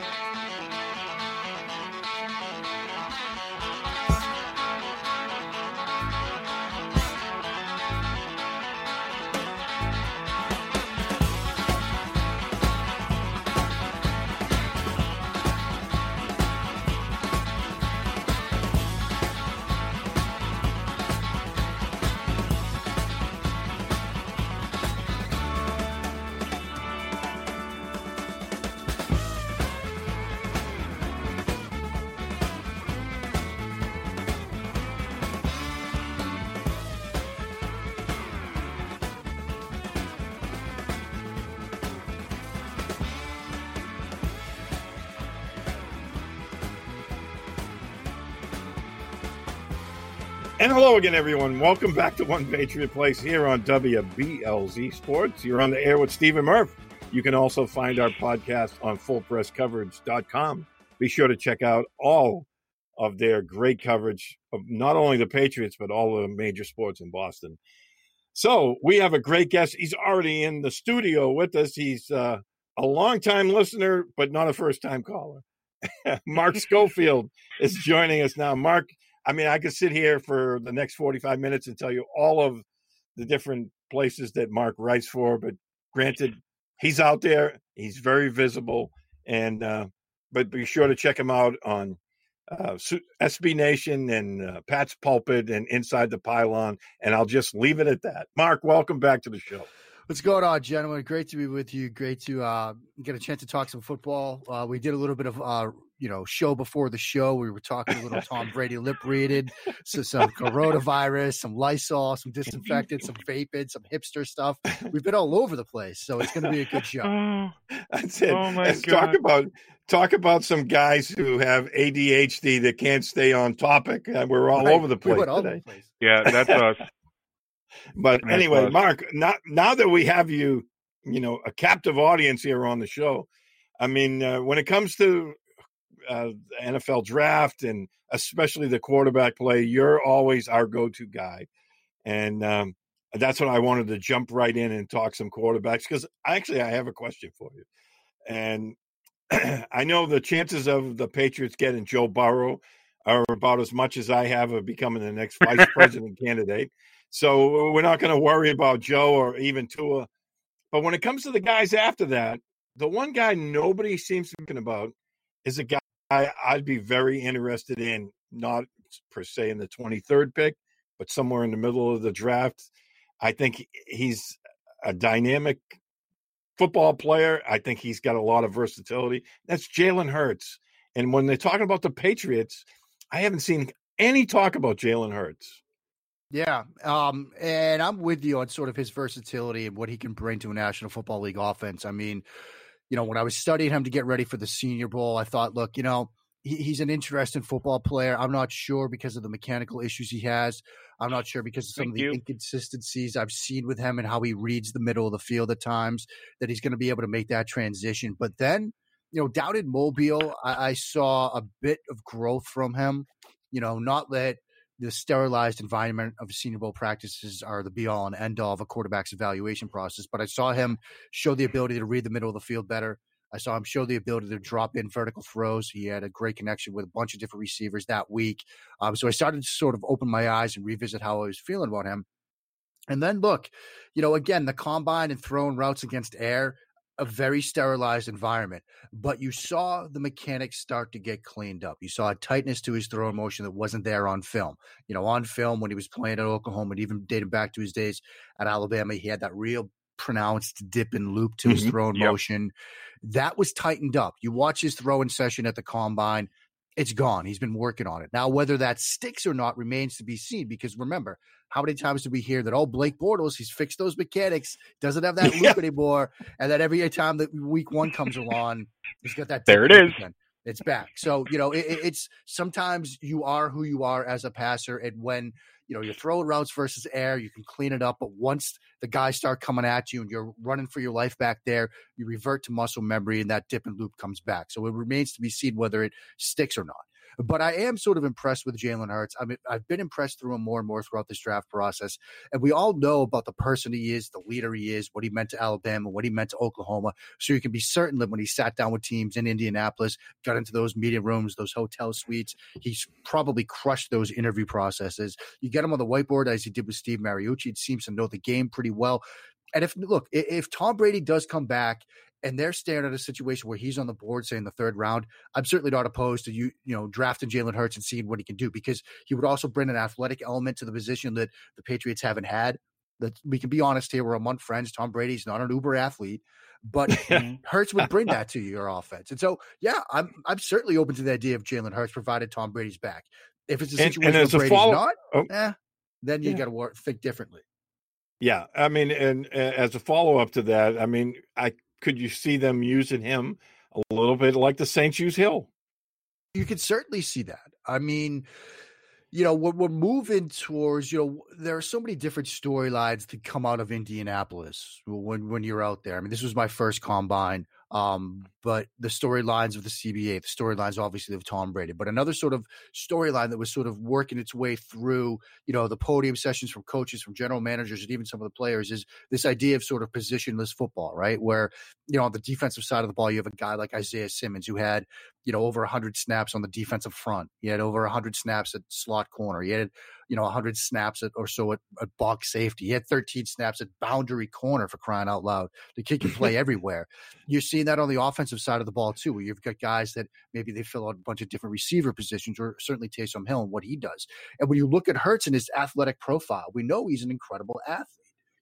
Bye. And hello again, everyone. Welcome back to One Patriot Place here on WBLZ Sports. You're on the air with Stephen Murph. You can also find our podcast on fullpresscoverage.com. Be sure to check out all of their great coverage of not only the Patriots, but all the major sports in Boston. So we have a great guest. He's already in the studio with us. He's uh, a longtime listener, but not a first time caller. Mark Schofield is joining us now. Mark, I mean, I could sit here for the next 45 minutes and tell you all of the different places that Mark writes for, but granted, he's out there, he's very visible, and uh, but be sure to check him out on uh, SB Nation and uh, Pat's Pulpit and Inside the Pylon, and I'll just leave it at that. Mark, welcome back to the show. What's going on, gentlemen? Great to be with you. Great to uh, get a chance to talk some football. Uh, we did a little bit of uh, you know show before the show. We were talking a little Tom Brady lip readed, so some coronavirus, some Lysol, some disinfectant, some vapid, some hipster stuff. We've been all over the place, so it's going to be a good show. Oh, That's it. Oh my Let's God. talk about talk about some guys who have ADHD that can't stay on topic. Uh, we're all right. over the place we today. The place. Yeah, that's us. But that's anyway. Mark, now now that we have you, you know, a captive audience here on the show. I mean, uh, when it comes to uh, NFL draft and especially the quarterback play, you're always our go-to guy, and um, that's what I wanted to jump right in and talk some quarterbacks because actually I have a question for you, and I know the chances of the Patriots getting Joe Burrow are about as much as I have of becoming the next vice president candidate. So we're not going to worry about Joe or even Tua. But when it comes to the guys after that, the one guy nobody seems to be thinking about is a guy I'd be very interested in, not per se in the 23rd pick, but somewhere in the middle of the draft. I think he's a dynamic football player. I think he's got a lot of versatility. That's Jalen Hurts. And when they're talking about the Patriots, I haven't seen any talk about Jalen Hurts. Yeah, um, and I'm with you on sort of his versatility and what he can bring to a National Football League offense. I mean, you know, when I was studying him to get ready for the Senior Bowl, I thought, look, you know, he, he's an interesting football player. I'm not sure because of the mechanical issues he has. I'm not sure because of some Thank of the you. inconsistencies I've seen with him and how he reads the middle of the field at times that he's going to be able to make that transition. But then, you know, in Mobile, I, I saw a bit of growth from him. You know, not that the sterilized environment of Senior Bowl practices are the be all and end all of a quarterback's evaluation process. But I saw him show the ability to read the middle of the field better. I saw him show the ability to drop in vertical throws. He had a great connection with a bunch of different receivers that week. Um, so I started to sort of open my eyes and revisit how I was feeling about him. And then look, you know, again, the combine and throwing routes against air, a very sterilized environment, but you saw the mechanics start to get cleaned up. You saw a tightness to his throw motion that wasn't there on film. You know, on film when he was playing at Oklahoma, and even dating back to his days at Alabama, he had that real pronounced dip and loop to his mm-hmm. throwing yep. motion. That was tightened up. You watch his throwing session at the combine, it's gone. He's been working on it. Now, whether that sticks or not remains to be seen because remember, how many times do we hear that, oh, Blake Bortles, he's fixed those mechanics, doesn't have that loop anymore, and that every time that week one comes along, he's got that. There it is. Again. It's back. So, you know, it, it's sometimes you are who you are as a passer. And when, you know, you're throwing routes versus air, you can clean it up. But once the guys start coming at you and you're running for your life back there, you revert to muscle memory and that dip and loop comes back. So it remains to be seen whether it sticks or not. But I am sort of impressed with Jalen Hurts. I mean, I've been impressed through him more and more throughout this draft process. And we all know about the person he is, the leader he is, what he meant to Alabama, what he meant to Oklahoma. So you can be certain that when he sat down with teams in Indianapolis, got into those meeting rooms, those hotel suites, he's probably crushed those interview processes. You get him on the whiteboard as he did with Steve Mariucci. It seems to know the game pretty well. And if look, if Tom Brady does come back and they're staring at a situation where he's on the board, say in the third round, I'm certainly not opposed to you, you know, drafting Jalen Hurts and seeing what he can do because he would also bring an athletic element to the position that the Patriots haven't had. That we can be honest here, we're among friends. Tom Brady's not an uber athlete, but Hurts would bring that to your offense. And so, yeah, I'm I'm certainly open to the idea of Jalen Hurts provided Tom Brady's back. If it's a situation and, and where Brady's follow- not, oh, eh, then you yeah. got to think differently. Yeah, I mean, and, and as a follow up to that, I mean, I could you see them using him a little bit like the Saints use Hill? You could certainly see that. I mean, you know, we're, we're moving towards, you know, there are so many different storylines that come out of Indianapolis when when you're out there. I mean, this was my first combine. Um, but the storylines of the CBA, the storylines obviously of Tom Brady, but another sort of storyline that was sort of working its way through, you know, the podium sessions from coaches, from general managers, and even some of the players is this idea of sort of positionless football, right? Where, you know, on the defensive side of the ball, you have a guy like Isaiah Simmons who had, you know, over 100 snaps on the defensive front. He had over 100 snaps at slot corner. He had you know 100 snaps at, or so at, at box safety. He had 13 snaps at boundary corner for crying out loud. The kid can play everywhere. You're seeing that on the offensive side of the ball too, where you've got guys that maybe they fill out a bunch of different receiver positions, or certainly Taysom Hill and what he does. And when you look at Hurts and his athletic profile, we know he's an incredible athlete.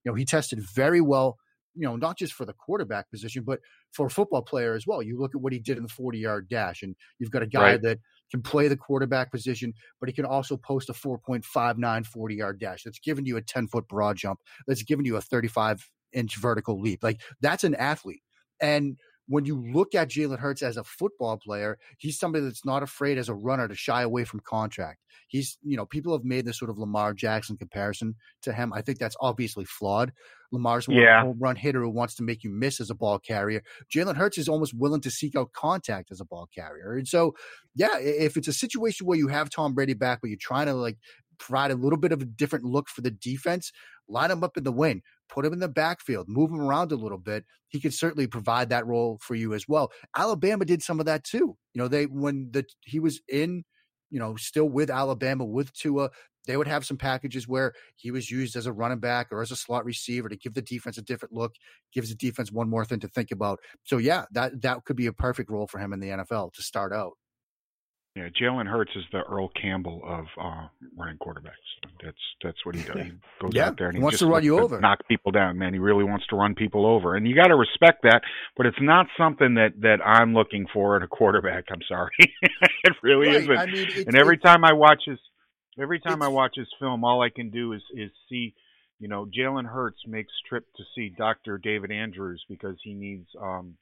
You know, he tested very well you know, not just for the quarterback position, but for a football player as well. You look at what he did in the 40 yard dash, and you've got a guy right. that can play the quarterback position, but he can also post a 4.59 40 yard dash. That's giving you a 10 foot broad jump. That's giving you a 35 inch vertical leap. Like that's an athlete. And when you look at Jalen Hurts as a football player, he's somebody that's not afraid as a runner to shy away from contract. He's, you know, people have made this sort of Lamar Jackson comparison to him. I think that's obviously flawed. Lamar's yeah. a home run hitter who wants to make you miss as a ball carrier. Jalen Hurts is almost willing to seek out contact as a ball carrier. And so, yeah, if it's a situation where you have Tom Brady back, but you're trying to like provide a little bit of a different look for the defense, line him up in the wing, put him in the backfield, move him around a little bit. He could certainly provide that role for you as well. Alabama did some of that too. You know, they when the he was in, you know, still with Alabama with Tua, they would have some packages where he was used as a running back or as a slot receiver to give the defense a different look, gives the defense one more thing to think about. So yeah, that that could be a perfect role for him in the NFL to start out. Yeah, Jalen Hurts is the Earl Campbell of uh, running quarterbacks. That's that's what he does. He goes yeah, out there and he, he wants to run you over, knock people down. Man, he really wants to run people over, and you got to respect that. But it's not something that that I'm looking for in a quarterback. I'm sorry, it really right. isn't. I mean, and every time I watch his every time I watch his film, all I can do is is see. You know, Jalen Hurts makes trip to see Dr. David Andrews because he needs um,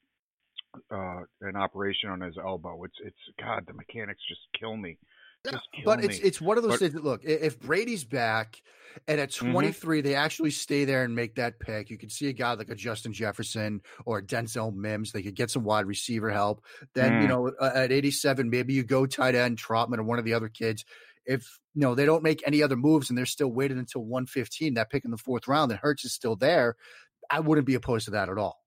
uh, an operation on his elbow. It's it's God, the mechanics just kill me. Just kill but me. it's it's one of those but, things. That, look, if Brady's back and at 23 mm-hmm. they actually stay there and make that pick, you could see a guy like a Justin Jefferson or Denzel Mims. They could get some wide receiver help. Then mm. you know at 87 maybe you go tight end Trautman or one of the other kids. If you know they don't make any other moves and they're still waiting until 115, that pick in the fourth round, that Hurts is still there. I wouldn't be opposed to that at all.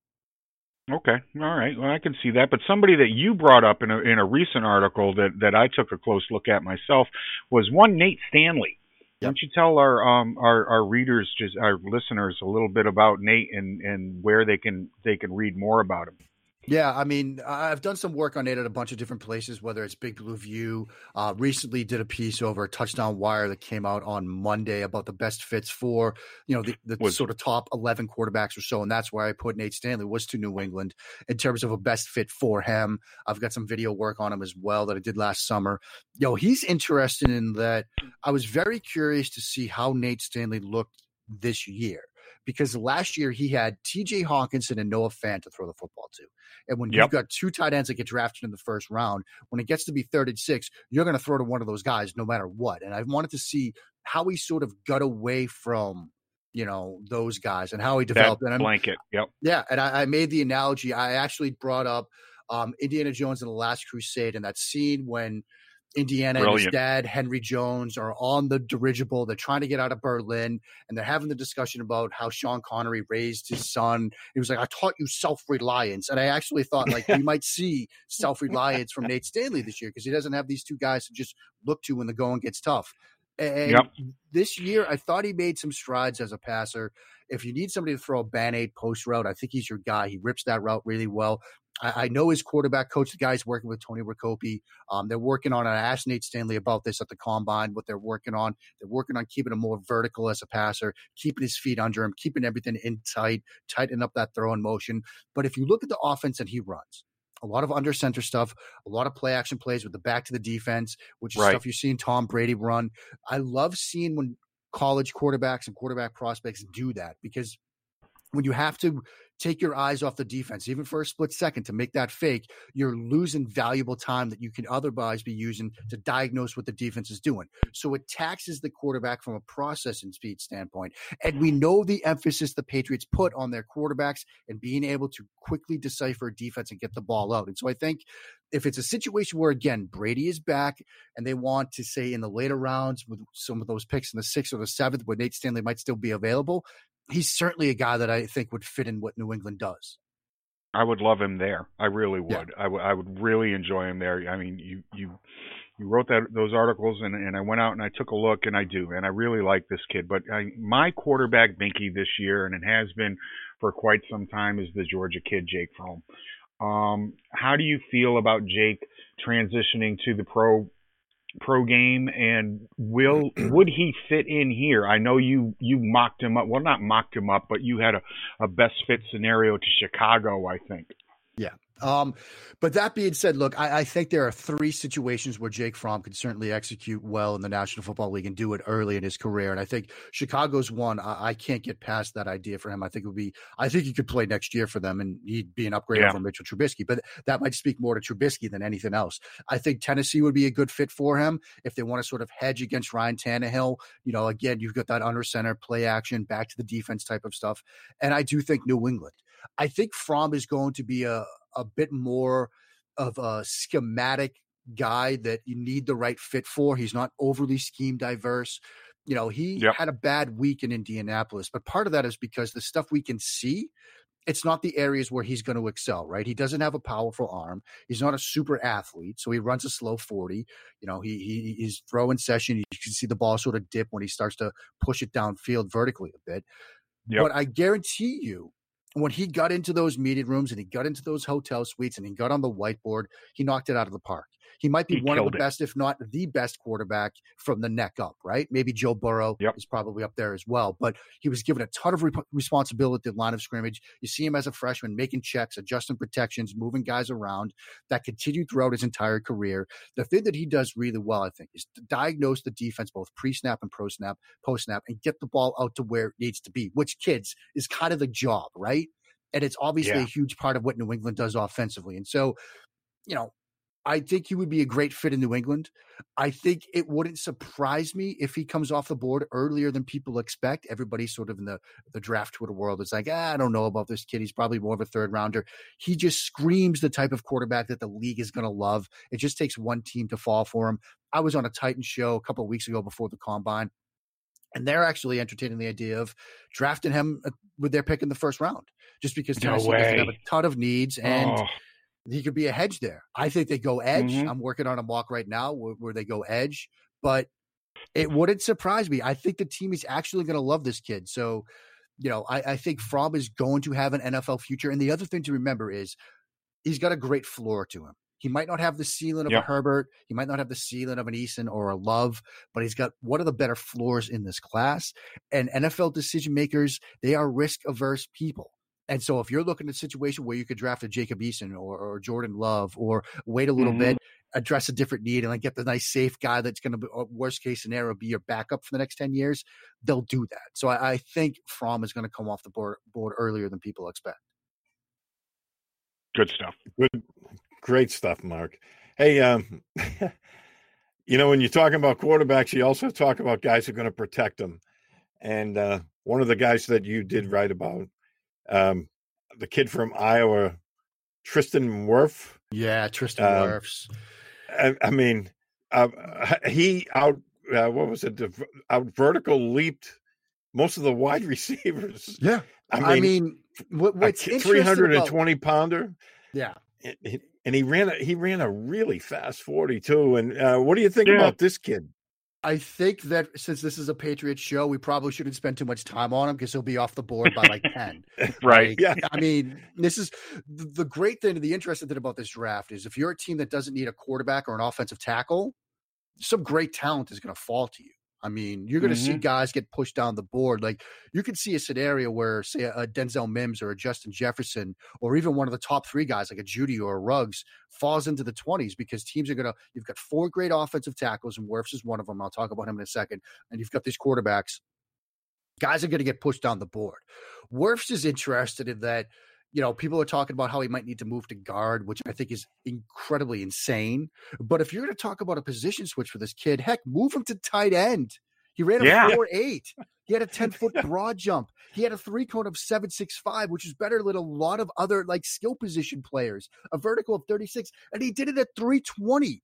Okay, all right. Well, I can see that. But somebody that you brought up in a in a recent article that that I took a close look at myself was one Nate Stanley. Yep. Why don't you tell our um our our readers, just our listeners, a little bit about Nate and and where they can they can read more about him? Yeah, I mean, I've done some work on it at a bunch of different places, whether it's Big Blue View. Uh, recently did a piece over Touchdown Wire that came out on Monday about the best fits for, you know, the, the was, sort of top 11 quarterbacks or so. And that's where I put Nate Stanley was to New England in terms of a best fit for him. I've got some video work on him as well that I did last summer. Yo, he's interested in that. I was very curious to see how Nate Stanley looked this year because last year he had TJ Hockenson and Noah Fant to throw the football to. And when yep. you've got two tight ends that get drafted in the first round, when it gets to be third and six, you're going to throw to one of those guys no matter what. And I wanted to see how he sort of got away from you know those guys and how he developed that blanket. Yep. Yeah, and I, I made the analogy. I actually brought up um, Indiana Jones and the Last Crusade and that scene when Indiana Brilliant. and his dad, Henry Jones, are on the dirigible. They're trying to get out of Berlin and they're having the discussion about how Sean Connery raised his son. He was like, I taught you self reliance. And I actually thought, like, we might see self reliance from Nate Stanley this year because he doesn't have these two guys to just look to when the going gets tough. And yep. this year, I thought he made some strides as a passer. If you need somebody to throw a bang eight post route, I think he's your guy. He rips that route really well. I, I know his quarterback coach, the guy's working with Tony Racioppi. Um, they're working on, I asked Nate Stanley about this at the combine, what they're working on. They're working on keeping him more vertical as a passer, keeping his feet under him, keeping everything in tight, tightening up that throw in motion. But if you look at the offense that he runs, a lot of under center stuff, a lot of play action plays with the back to the defense, which is right. stuff you're seeing Tom Brady run. I love seeing when college quarterbacks and quarterback prospects do that because when you have to take your eyes off the defense, even for a split second to make that fake, you're losing valuable time that you can otherwise be using to diagnose what the defense is doing. So it taxes the quarterback from a processing speed standpoint. And we know the emphasis the Patriots put on their quarterbacks and being able to quickly decipher defense and get the ball out. And so I think if it's a situation where again Brady is back and they want to say in the later rounds with some of those picks in the sixth or the seventh, where Nate Stanley might still be available, he's certainly a guy that I think would fit in what New England does. I would love him there. I really would. Yeah. I, w- I would really enjoy him there. I mean, you you you wrote that those articles, and and I went out and I took a look, and I do, and I really like this kid. But I, my quarterback binky this year, and it has been for quite some time, is the Georgia kid Jake Fromm. Um, how do you feel about Jake transitioning to the pro pro game and will would he fit in here? I know you you mocked him up well not mocked him up but you had a, a best fit scenario to chicago i think. Yeah um, but that being said, look, I, I, think there are three situations where Jake Fromm could certainly execute well in the National Football League and do it early in his career. And I think Chicago's one. I, I can't get past that idea for him. I think it would be. I think he could play next year for them, and he'd be an upgrade yeah. over Mitchell Trubisky. But that might speak more to Trubisky than anything else. I think Tennessee would be a good fit for him if they want to sort of hedge against Ryan Tannehill. You know, again, you've got that under center play action, back to the defense type of stuff. And I do think New England. I think Fromm is going to be a, a bit more of a schematic guy that you need the right fit for. He's not overly scheme diverse. You know, he yep. had a bad week in Indianapolis, but part of that is because the stuff we can see, it's not the areas where he's going to excel, right? He doesn't have a powerful arm. He's not a super athlete, so he runs a slow 40. You know, he, he he's throwing session. You can see the ball sort of dip when he starts to push it downfield vertically a bit. Yep. But I guarantee you, when he got into those meeting rooms and he got into those hotel suites and he got on the whiteboard, he knocked it out of the park. He might be he one of the it. best, if not the best quarterback from the neck up, right? Maybe Joe Burrow yep. is probably up there as well. But he was given a ton of re- responsibility at the line of scrimmage. You see him as a freshman making checks, adjusting protections, moving guys around. That continued throughout his entire career. The thing that he does really well, I think, is to diagnose the defense both pre snap and pro snap, post snap, and get the ball out to where it needs to be, which kids is kind of the job, right? And it's obviously yeah. a huge part of what New England does offensively. And so, you know, I think he would be a great fit in New England. I think it wouldn't surprise me if he comes off the board earlier than people expect. Everybody sort of in the, the draft Twitter world is like, ah, I don't know about this kid. He's probably more of a third rounder. He just screams the type of quarterback that the league is going to love. It just takes one team to fall for him. I was on a Titan show a couple of weeks ago before the combine, and they're actually entertaining the idea of drafting him uh, with their pick in the first round, just because Tennessee no doesn't have a ton of needs and. Oh he could be a hedge there. I think they go edge. Mm-hmm. I'm working on a mock right now where, where, they go edge, but it wouldn't surprise me. I think the team is actually going to love this kid. So, you know, I, I think Fromm is going to have an NFL future. And the other thing to remember is he's got a great floor to him. He might not have the ceiling of yep. a Herbert. He might not have the ceiling of an Eason or a Love, but he's got one of the better floors in this class. And NFL decision makers, they are risk averse people. And so if you're looking at a situation where you could draft a Jacob Eason or, or Jordan Love or wait a little mm-hmm. bit, address a different need and like get the nice safe guy that's going to be uh, worst case scenario be your backup for the next 10 years, they'll do that. So I, I think Fromm is going to come off the board, board earlier than people expect. Good stuff. Good, great stuff, Mark. Hey, um, you know, when you're talking about quarterbacks, you also talk about guys who are going to protect them. And uh, one of the guys that you did write about um, the kid from Iowa, Tristan Wirfs. Yeah, Tristan um, Wirfs. I, I, mean, uh, he out uh, what was it? Out vertical leaped most of the wide receivers. Yeah, I mean, I mean what, what's three hundred and twenty pounder. Yeah, and he ran a, he ran a really fast forty two. And uh, what do you think yeah. about this kid? I think that since this is a Patriots show, we probably shouldn't spend too much time on him because he'll be off the board by like 10. right. Like, yeah. I mean, this is the great thing, the interesting thing about this draft is if you're a team that doesn't need a quarterback or an offensive tackle, some great talent is going to fall to you. I mean, you're going to mm-hmm. see guys get pushed down the board. Like you could see a scenario where, say, a Denzel Mims or a Justin Jefferson, or even one of the top three guys like a Judy or a Ruggs, falls into the 20s because teams are going to. You've got four great offensive tackles, and Wirfs is one of them. I'll talk about him in a second. And you've got these quarterbacks. Guys are going to get pushed down the board. Wirfs is interested in that you know, people are talking about how he might need to move to guard, which I think is incredibly insane. But if you're going to talk about a position switch for this kid, heck, move him to tight end. He ran a yeah. four eight. He had a ten foot broad jump. He had a three cone of seven six five, which is better than a lot of other like skill position players. A vertical of thirty six, and he did it at three twenty.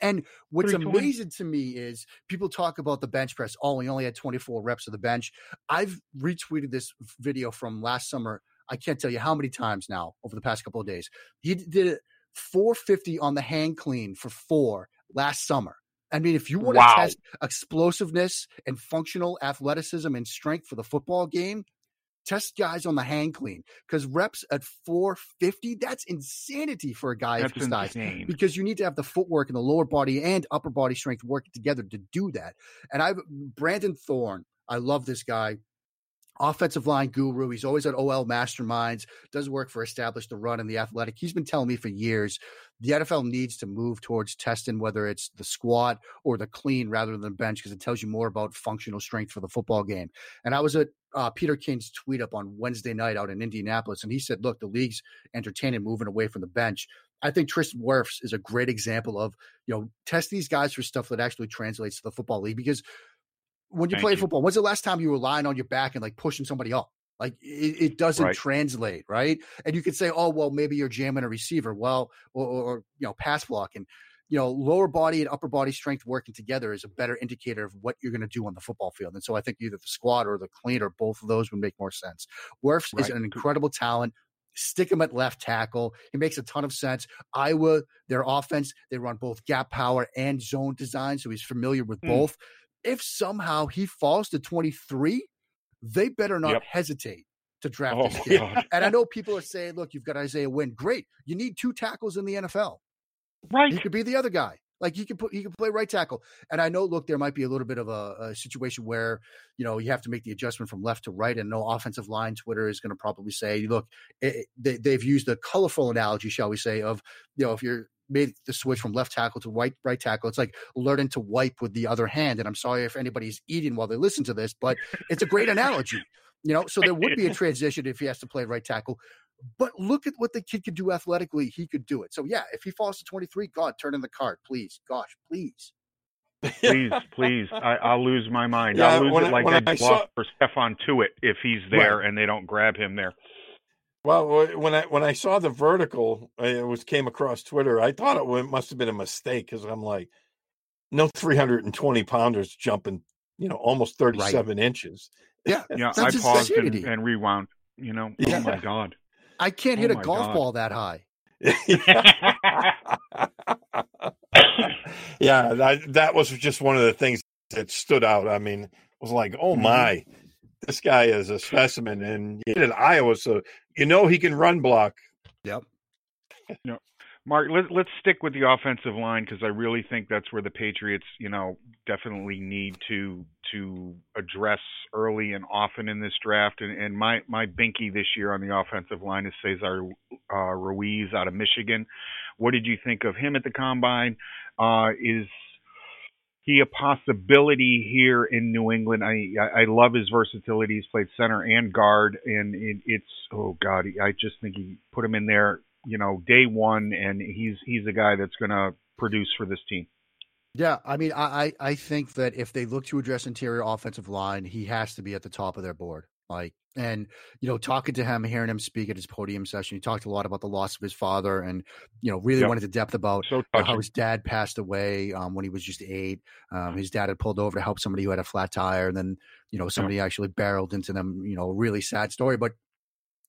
And what's amazing to me is people talk about the bench press. Oh, he only had 24 reps of the bench. I've retweeted this video from last summer I can't tell you how many times now over the past couple of days. He did it 450 on the hang clean for four last summer. I mean, if you want wow. to test explosiveness and functional athleticism and strength for the football game, test guys on the hang clean because reps at 450 that's insanity for a guy that's of his size because you need to have the footwork and the lower body and upper body strength working together to do that and i've brandon thorn i love this guy offensive line guru. He's always at OL masterminds, does work for Establish the Run and the Athletic. He's been telling me for years the NFL needs to move towards testing whether it's the squat or the clean rather than the bench because it tells you more about functional strength for the football game. And I was at uh, Peter King's tweet up on Wednesday night out in Indianapolis, and he said, "Look, the league's entertaining moving away from the bench." I think Tristan Wirfs is a great example of you know test these guys for stuff that actually translates to the football league because when you Thank play you. football, when's the last time you were lying on your back and like pushing somebody up? Like it, it doesn't right. translate, right? And you could say, oh, well, maybe you're jamming a receiver, well, or, or, you know, pass block, and you know, lower body and upper body strength working together is a better indicator of what you're going to do on the football field. And so I think either the squat or the clean or both of those would make more sense. Wirfs right. is an incredible talent. Stick him at left tackle. He makes a ton of sense. Iowa, their offense, they run both gap power and zone design, so he's familiar with mm. both if somehow he falls to 23, they better not yep. hesitate to draft oh, this kid. God. And I know people are saying, look, you've got Isaiah Wynn. Great. You need two tackles in the NFL. Right. He could be the other guy. Like he could put, he could play right tackle. And I know, look, there might be a little bit of a, a situation where you know you have to make the adjustment from left to right, and no offensive line Twitter is going to probably say, look, it, they, they've used a colorful analogy, shall we say, of you know if you're made the switch from left tackle to right right tackle. It's like learning to wipe with the other hand. And I'm sorry if anybody's eating while they listen to this, but it's a great analogy. You know, so there would be a transition if he has to play right tackle. But look at what the kid could do athletically. He could do it. So yeah, if he falls to 23, God, turn in the card, please. Gosh, please. please, please. I, will lose my mind. Yeah, I'll lose it like I, I lost saw... for Stephon Tuitt if he's there right. and they don't grab him there. Well, when I when I saw the vertical, it was came across Twitter. I thought it must have been a mistake because I'm like, no 320 pounders jumping, you know, almost 37 right. inches. Yeah, yeah. I paused and, and, rewound. You know, yeah. oh my god, I can't hit oh a golf god. ball that high. yeah, that that was just one of the things that stood out. I mean, it was like, oh mm-hmm. My, this guy is a specimen, and he in Iowa, so you know he can run block. Yep. You know, Mark, let, let's stick with the offensive line because I really think that's where the Patriots, you know, definitely need to to address early and often in this draft. And, and my my binky this year on the offensive line is Cesar uh, Ruiz out of Michigan. What did you think of him at the combine? Uh, is he a possibility here in New England? I I love his versatility. He's played center and guard, and it, it's oh god, I just think he put him in there, you know, day one, and he's he's a guy that's going to produce for this team. Yeah, I mean, I I think that if they look to address interior offensive line, he has to be at the top of their board Like, and you know, talking to him, hearing him speak at his podium session, he talked a lot about the loss of his father, and you know, really yep. went into depth about so how his dad passed away um, when he was just eight. Um, his dad had pulled over to help somebody who had a flat tire, and then you know somebody yep. actually barreled into them. You know, really sad story, but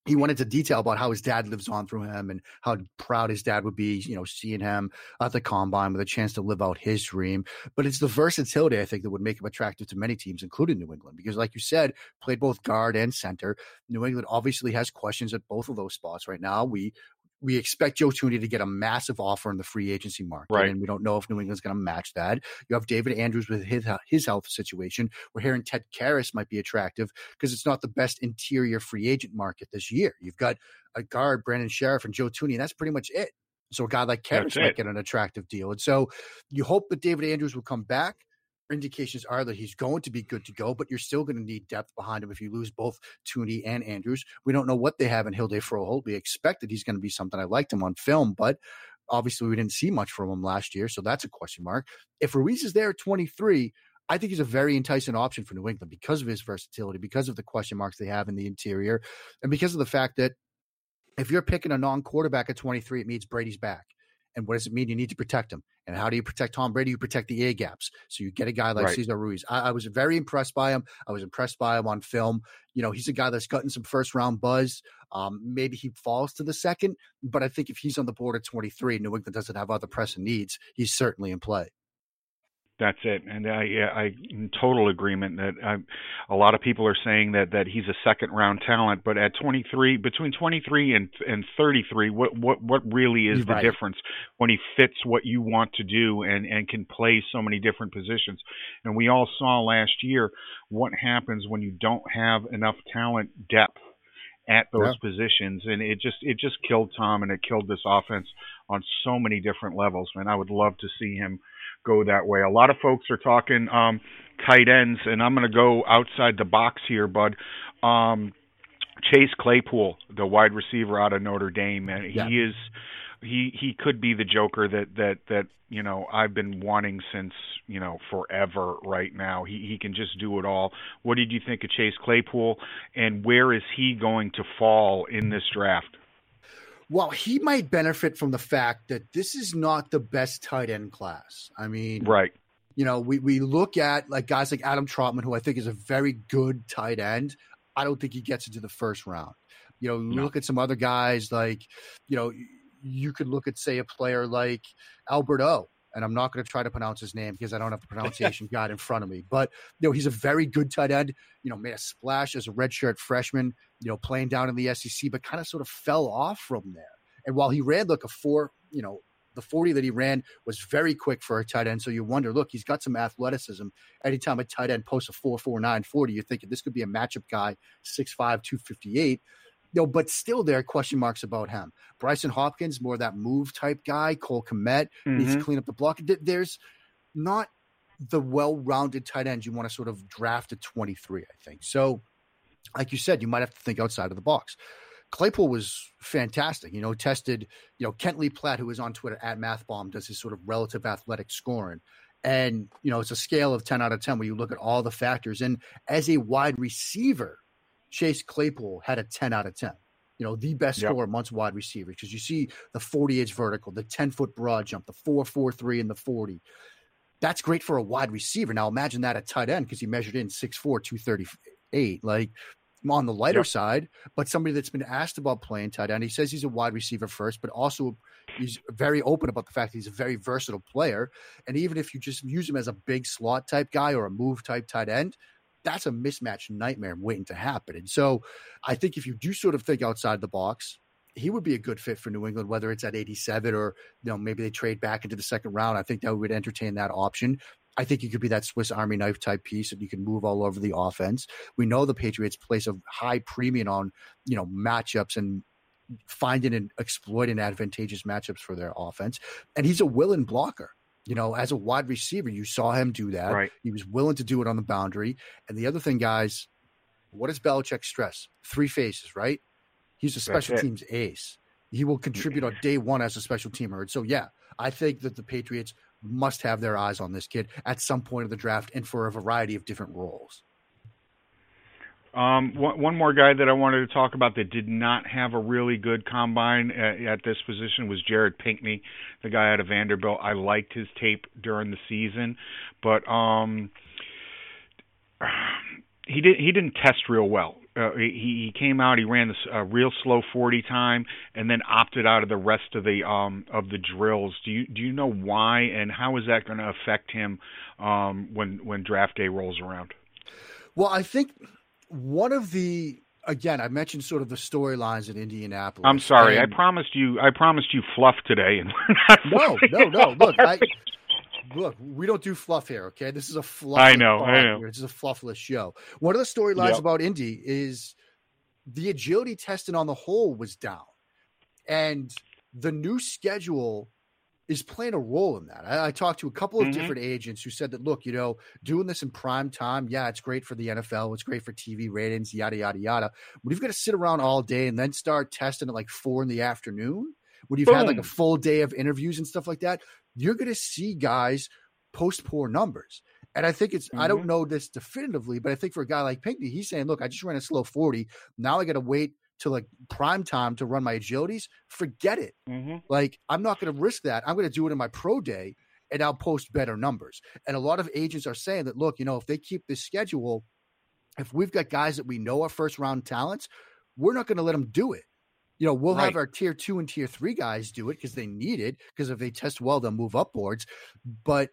he went into detail about how his dad lives on through him and how proud his dad would be, you know, seeing him at the combine with a chance to live out his dream. But it's the versatility, I think, that would make him attractive to many teams, including New England, because, like you said, played both guard and center. New England obviously has questions at both of those spots right now. We we expect Joe Thuney to get a massive offer in the free agency market, right. and we don't know if New England's going to match that. You have David Andrews with his his health situation. We're hearing Ted Karras might be attractive because it's not the best interior free agent market this year. You've got a guard, Brandon Scherff, and Joe Thuney, and that's pretty much it. So a guy like Karras might get an attractive deal, and so you hope that David Andrews will come back indications are that he's going to be good to go, but you're still going to need depth behind him if you lose both Thuney and Andrews. We don't know what they have in Hjalte Froholdt. We expect that he's going to be something. I liked him on film, but obviously we didn't see much from him last year, so that's a question mark. If Ruiz is there at 23, I think he's a very enticing option for New England because of his versatility, because of the question marks they have in the interior, and because of the fact that if you're picking a non-quarterback at 23, it means Brady's back. And what does it mean? You need to protect him. And how do you protect Tom Brady? You protect the A gaps. So you get a guy like right. Cesar Ruiz. I, I, was very impressed by him. I was impressed by him on film. You know, he's a guy that's gotten some first round buzz. Um, maybe he falls to the second, but I think if he's on the board at 23, New England doesn't have other pressing needs, he's certainly in play. That's it, and I, I in total agreement that I, a lot of people are saying that that he's a second round talent, but at 23, between 23 and and 33, what what what really is the difference when he fits what you want to do and and can play so many different positions? And we all saw last year what happens when you don't have enough talent depth at those yeah. positions, and it just it just killed Tom and it killed this offense on so many different levels. Man, I would love to see him go that way. A lot of folks are talking um, tight ends, and I'm going to go outside the box here, bud. Um, Chase Claypool, the wide receiver out of Notre Dame, and yeah. he is he he could be the Joker that that that you know I've been wanting since you know forever. Right now, he he can just do it all. What did you think of Chase Claypool, and where is he going to fall in this draft? Well, he might benefit from the fact that this is not the best tight end class. I mean, right. You know, we, we look at like guys like Adam Trautman, who I think is a very good tight end. I don't think he gets into the first round. You know, no. look at some other guys like, you know, you could look at say a player like Albert O and I'm not going to try to pronounce his name because I don't have the pronunciation guide in front of me. But you know, he's a very good tight end. You know, made a splash as a redshirt freshman. You know, playing down in the SEC, but kind of sort of fell off from there. And while he ran like a four, you know, the 40 that he ran was very quick for a tight end. So you wonder, look, he's got some athleticism. Anytime a tight end posts a 4.49 40, you're thinking this could be a matchup guy, 6'5, 258 you know, but still there are question marks about him. Brycen Hopkins, more that move type guy. Cole Kmet mm-hmm. needs to mm-hmm. clean up the block. There's not the well-rounded tight end you want to sort of draft at 23, I think. So, like you said, you might have to think outside of the box. Claypool was fantastic. You know, tested, you know, Kent Lee Platte, who is on Twitter at MathBomb, does his sort of relative athletic scoring. And, you know, it's a scale of 10 out of 10 where you look at all the factors. And as a wide receiver, Chase Claypool had a 10 out of 10. You know, the best yep. score amongst wide receivers because you see the 40 inch vertical, the 10 foot broad jump, the 4 4 3 and the 40. That's great for a wide receiver. Now imagine that at tight end because he measured in 6'4, 238. Like on the lighter yep. side, but somebody that's been asked about playing tight end. He says he's a wide receiver first, but also he's very open about the fact that he's a very versatile player. And even if you just use him as a big slot type guy or a move type tight end, that's a mismatch nightmare waiting to happen. And so I think if you do sort of think outside the box, he would be a good fit for New England, whether it's at 87 or you know maybe they trade back into the second round. I think that would entertain that option. I think you could be that Swiss Army knife type piece that you can move all over the offense. We know the Patriots place a high premium on you know matchups and finding and exploiting advantageous matchups for their offense. And he's a willing blocker. You know, as a wide receiver, you saw him do that. Right. He was willing to do it on the boundary. And the other thing, guys, what does Belichick stress? Three phases, right? He's a special teams ace. He will contribute on day one as a special teamer. And so, yeah, I think that the Patriots must have their eyes on this kid at some point of the draft and for a variety of different roles. Um, one, one more guy that I wanted to talk about that did not have a really good combine at, at this position was Jared Pinkney, the guy out of Vanderbilt. I liked his tape during the season, but um, he didn't he didn't test real well. Uh, he, he came out, he ran this uh, real slow 40 time, and then opted out of the rest of the um, of the drills. Do you do you know why, and how is that going to affect him um, when when draft day rolls around? Well, I think one of the again, I mentioned sort of the storylines in Indianapolis. I'm sorry, and, I promised you, I promised you fluff today, and no, no, no. Look, I, look, we don't do fluff here. Okay, this is a fluff. I know, I know. This is a fluffless show. One of the storylines yep. about Indy is the agility testing on the whole was down, and the new schedule is playing a role in that. I, I talked to a couple of mm-hmm. different agents who said that, look, you know, doing this in prime time, yeah, it's great for the NFL, it's great for TV ratings, yada yada yada. But you've got to sit around all day and then start testing at like four in the afternoon, when you've Boom. had like a full day of interviews and stuff like that, you're going to see guys post poor numbers. And I think it's, mm-hmm. I don't mm-hmm. know this definitively, but I think for a guy like Pinkney, he's saying, look, I just ran a slow 40. Now I got to wait to like prime time to run my agilities. Forget it. Mm-hmm. Like, I'm not going to risk that. I'm going to do it in my pro day and I'll post better numbers. And a lot of agents are saying that, look, you know, if they keep this schedule, if we've got guys that we know are first round talents, we're not going to let them do it. You know, we'll right. have our tier two and tier three guys do it because they need it. Because if they test well, they'll move up boards. But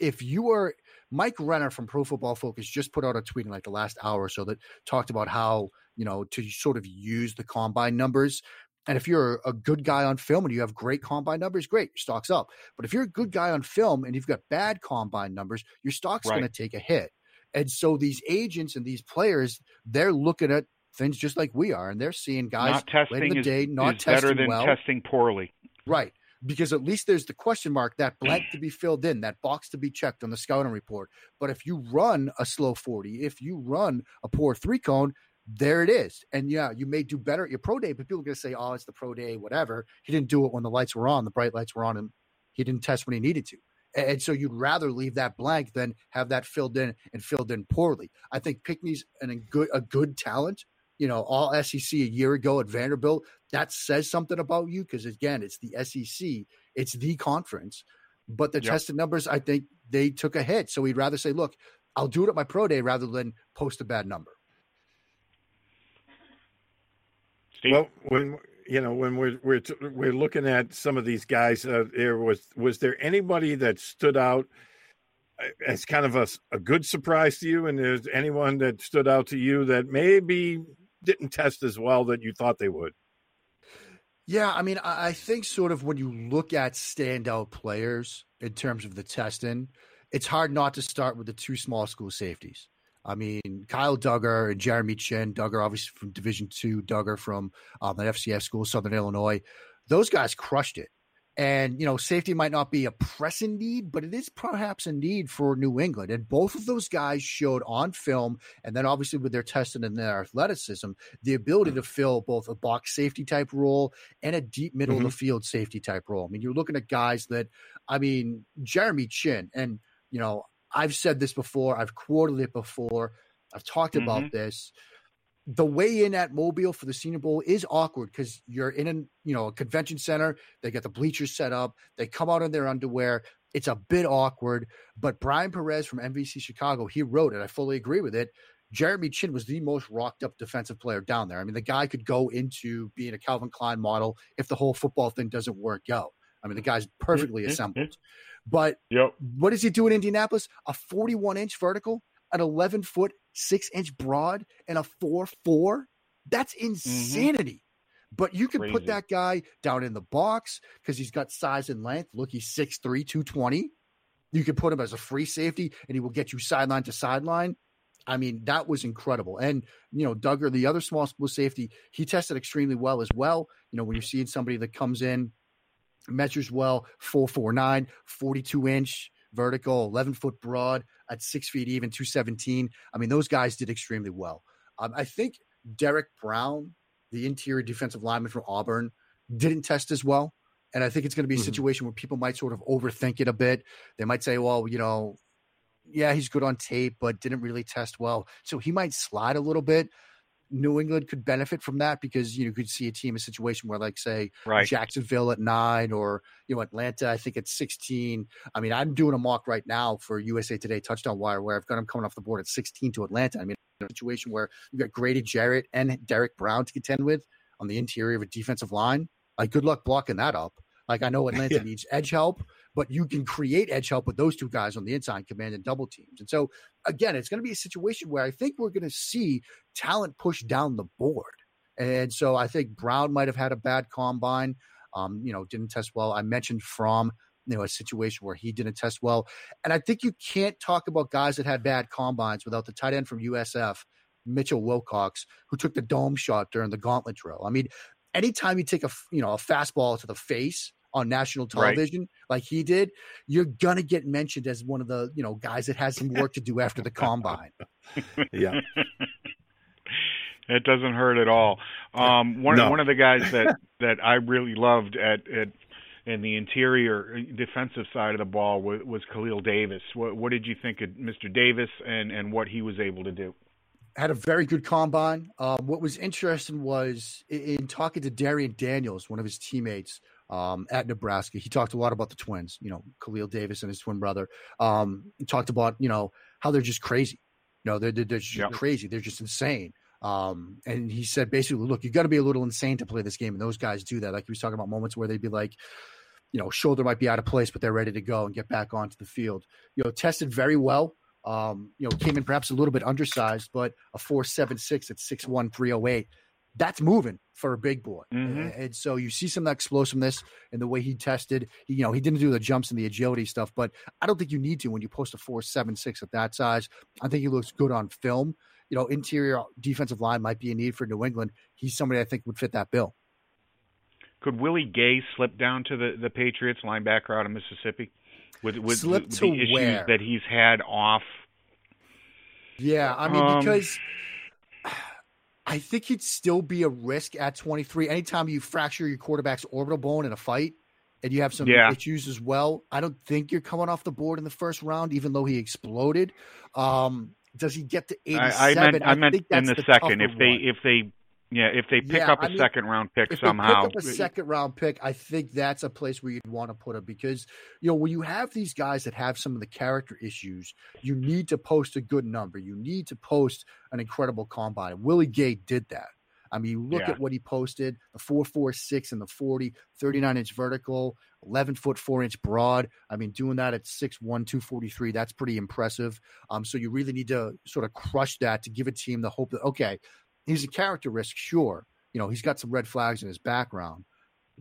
if you are Mike Renner from Pro Football Focus just put out a tweet in like the last hour or so that talked about how, you know, to sort of use the combine numbers. And if you're a good guy on film and you have great combine numbers, great, your stock's up. But if you're a good guy on film and you've got bad combine numbers, your stock's right. going to take a hit. And so these agents and these players, they're looking at things just like we are, and they're seeing guys not testing in the is, day not is testing better than well. testing poorly. Right. Because at least there's the question mark, that blank to be filled in, that box to be checked on the scouting report. But if you run a slow 40, if you run a poor three cone, there it is. And yeah, you may do better at your pro day, but people are going to say, oh, it's the pro day, whatever. He didn't do it when the lights were on, the bright lights were on, and he didn't test when he needed to. And so you'd rather leave that blank than have that filled in and filled in poorly. I think Pinkney's an, a good a good talent you know, all SEC a year ago at Vanderbilt, that says something about you because again, it's the SEC, it's the conference. But the yep. tested numbers, I think they took a hit. So we'd rather say, look, I'll do it at my pro day rather than post a bad number. Steve? Well, when you know when we're we're we're looking at some of these guys, uh, there was was there anybody that stood out uh, as kind of a, a good surprise to you, and there's anyone that stood out to you that maybe didn't test as well that you thought they would. Yeah, I mean, I think sort of when you look at standout players in terms of the testing, it's hard not to start with the two small school safeties. I mean, Kyle Dugger and Jeremy Chinn, Dugger obviously from Division Two, Dugger from um, an FCS school, Southern Illinois. Those guys crushed it. And, you know, safety might not be a pressing need, but it is perhaps a need for New England. And both of those guys showed on film, and then obviously with their testing and their athleticism, the ability to fill both a box safety type role and a deep middle mm-hmm. of the mm-hmm. field safety type role. I mean, you're looking at guys that, I mean, Jeremy Chinn, and, you know, I've said this before, I've quoted it before, I've talked mm-hmm. about this the way in at Mobile for the Senior Bowl is awkward because you're in a you know a convention center. They get the bleachers set up. They come out in their underwear. It's a bit awkward. But Brian Perez from NBC Chicago, he wrote it. I fully agree with it. Jeremy Chinn was the most rocked up defensive player down there. I mean, the guy could go into being a Calvin Klein model if the whole football thing doesn't work out. I mean, the guy's perfectly mm-hmm. assembled. But yep. what does he do in Indianapolis? A 41 inch vertical, an 11 foot six inch broad and a four four. That's mm-hmm. insanity. Mm-hmm. But you can Crazy. put that guy down in the box because he's got size and length. Look, he's 6'3, 220. You can put him as a free safety and he will get you sideline to sideline. I mean, that was incredible. And, you know, Dugger, the other small school safety, he tested extremely well as well. You know, when you're seeing somebody that comes in, measures well, 449, 42 inch, vertical, 11 foot broad at six feet even, 217. I mean, those guys did extremely well. Um, I think Derrick Brown, the interior defensive lineman from Auburn, didn't test as well. And I think it's going to be a mm-hmm. situation where people might sort of overthink it a bit. They might say, well, you know, yeah, he's good on tape, but didn't really test well. So he might slide a little bit. New England could benefit from that because you know, you could see a team in a situation where, like, say, right. Jacksonville at nine or you know Atlanta, I think at sixteen. I mean, I'm doing a mock right now for USA Today Touchdown Wire where I've got them coming off the board at sixteen to Atlanta. I mean, a situation where you've got Grady Jarrett and Derrick Brown to contend with on the interior of a defensive line. Like, good luck blocking that up. Like, I know Atlanta yeah. needs edge help, but you can create edge help with those two guys on the inside, command and double teams. And so, again, it's going to be a situation where I think we're going to see talent push down the board. And so I think Brown might have had a bad combine. Um, you know, didn't test well. I mentioned from you know a situation where he didn't test well, and I think you can't talk about guys that had bad combines without the tight end from USF, Mitchell Wilcox, who took the dome shot during the gauntlet drill. I mean, anytime you take a you know a fastball to the face on national television right. like he did, you're gonna get mentioned as one of the you know guys that has some work to do after the combine. yeah. It doesn't hurt at all. Um, one no. one of the guys that, that I really loved at, at in the interior uh, defensive side of the ball was, was Khalil Davis. What, what did you think of Mr. Davis and, and what he was able to do? Had a very good combine. Um, what was interesting was in, in talking to Darrion Daniels, one of his teammates, um, at Nebraska. He talked a lot about the twins, you know, Khalil Davis and his twin brother. Um, he talked about, you know, how they're just crazy. You know, they're, they're, just yep. crazy. They're just insane. Um, and he said basically, look, you got to be a little insane to play this game. And those guys do that. Like he was talking about moments where they'd be like, you know, shoulder might be out of place, but they're ready to go and get back onto the field. You know, tested very well. Um, you know, came in perhaps a little bit undersized, but a 4.76 at 6'1, 308 that's moving for a big boy. Mm-hmm. And so you see some of that explosiveness in the way he tested. He, you know, he didn't do the jumps and the agility stuff, but I don't think you need to when you post a four seven six at that size. I think he looks good on film. You know, interior defensive line might be a need for New England. He's somebody I think would fit that bill. Could Willie Gay slip down to the, the Patriots linebacker out of Mississippi with with, slip with the issues where? that he's had off? Yeah, I mean um, because I think he'd still be a risk at 23. Anytime you fracture your quarterback's orbital bone in a fight and you have some yeah. issues as well, I don't think you're coming off the board in the first round, even though he exploded. Um, does he get to 87? I, I meant, I, I meant in the, the second. If they, one. if they yeah, if they pick yeah, up a I mean, second round pick if somehow, pick up a second round pick, I think that's a place where you'd want to put him because you know when you have these guys that have some of the character issues, you need to post a good number. You need to post an incredible combine. Willie Gay did that. I mean, you look yeah. at what he posted the 446 and the 40, 39 inch vertical, 11 foot 4 inch broad. I mean, doing that at 6'1, 243, that's pretty impressive. Um, so you really need to sort of crush that to give a team the hope that, okay, he's a character risk, sure. You know, he's got some red flags in his background.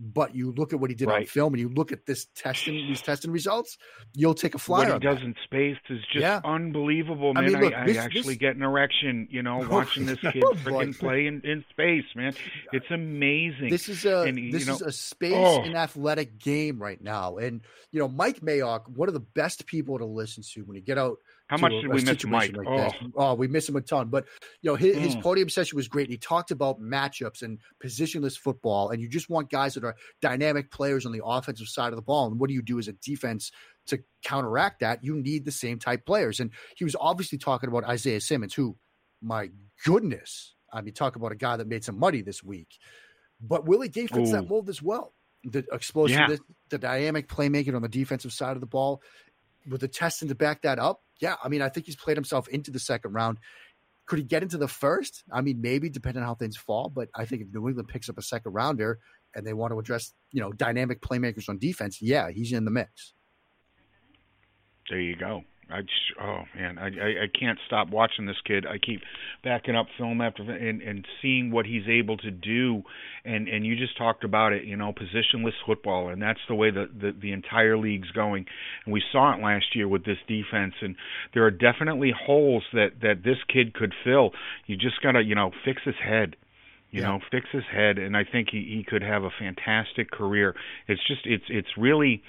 But you look at what he did right. on film, and you look at this testing, these testing results, you'll take a flyer. What he does that. in space is just yeah. unbelievable, man. I, mean, look, I, this, I actually this... get an erection, you know, oh, watching this kid oh, freaking play in, in space, man. It's amazing. This is a and, this know, is a space oh. and athletic game right now, and you know, Mike Mayock, one of the best people to listen to when you get out how much did we miss Mike? Like oh. oh. we miss him a ton. But you know, his, mm. his, podium session was great. He talked about matchups and positionless football, and you just want guys that are dynamic players on the offensive side of the ball. And what do you do as a defense to counteract that? You need the same type players. And he was obviously talking about Isaiah Simmons, who, my goodness, I mean, talk about a guy that made some money this week. But Willie Gay fits Ooh. that mold as well. The explosiveness, yeah. the dynamic playmaking on the defensive side of the ball, with the testing to back that up yeah, I mean, I think he's played himself into the second round. Could he get into the first? I mean, maybe depending on how things fall. But I think if New England picks up a second rounder and they want to address, you know, dynamic playmakers on defense, yeah, he's in the mix. There you go. I just, oh man, I, I I can't stop watching this kid. I keep backing up film after and and seeing what he's able to do, and and you just talked about it, you know, positionless football, and that's the way the the, the entire league's going. And we saw it last year with this defense, and there are definitely holes that that this kid could fill. You just gotta, you know, fix his head you yeah. know fix his head and i think he he could have a fantastic career it's just it's it's really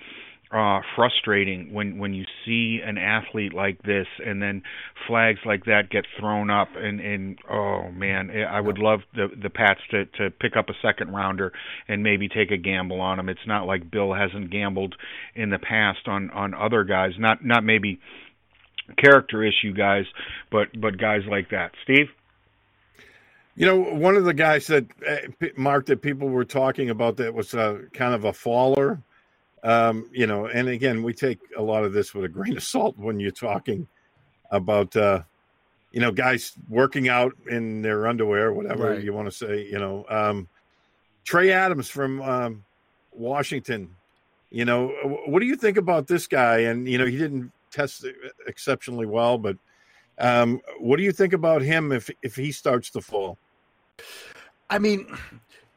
uh, frustrating when when you see an athlete like this and then flags like that get thrown up and and oh man I would love the the Pats to to pick up a second rounder and maybe take a gamble on him. It's not like Bill hasn't gambled in the past on on other guys. Not not maybe character issue guys, but but guys like that. Steve. You know, one of the guys that uh, Mark that people were talking about that was uh, kind of a faller. Um, you know, and again, we take a lot of this with a grain of salt when you're talking about uh, you know guys working out in their underwear, whatever right. you want to say. You know, um, Trey Adams from um, Washington. You know, what do you think about this guy? And you know, he didn't test exceptionally well, but um, what do you think about him if if he starts to fall? I mean,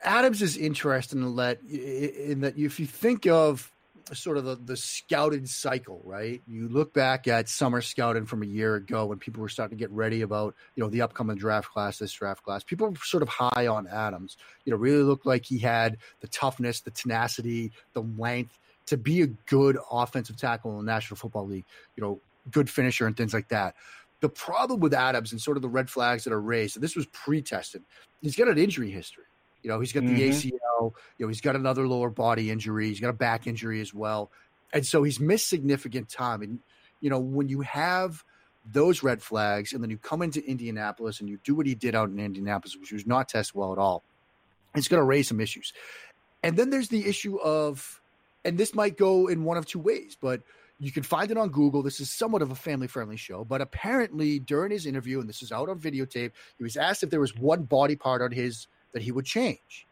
Adams is interesting in that in that if you think of sort of the, the scouted cycle, right? You look back at summer scouting from a year ago when people were starting to get ready about, you know, the upcoming draft class, this draft class. People were sort of high on Adams. You know, really looked like he had the toughness, the tenacity, the length to be a good offensive tackle in the National Football League, you know, good finisher and things like that. The problem with Adams and sort of the red flags that are raised, and this was pre-tested, he's got an injury history. You know, he's got mm-hmm. the ACL. You know, he's got another lower body injury. He's got a back injury as well, and so he's missed significant time. And you know, when you have those red flags, and then you come into Indianapolis and you do what he did out in Indianapolis, which was not test well at all, it's going to raise some issues. And then there's the issue of, and this might go in one of two ways, but you can find it on Google. This is somewhat of a family friendly show, but apparently during his interview, and this is out on videotape, he was asked if there was one body part on his that he would change.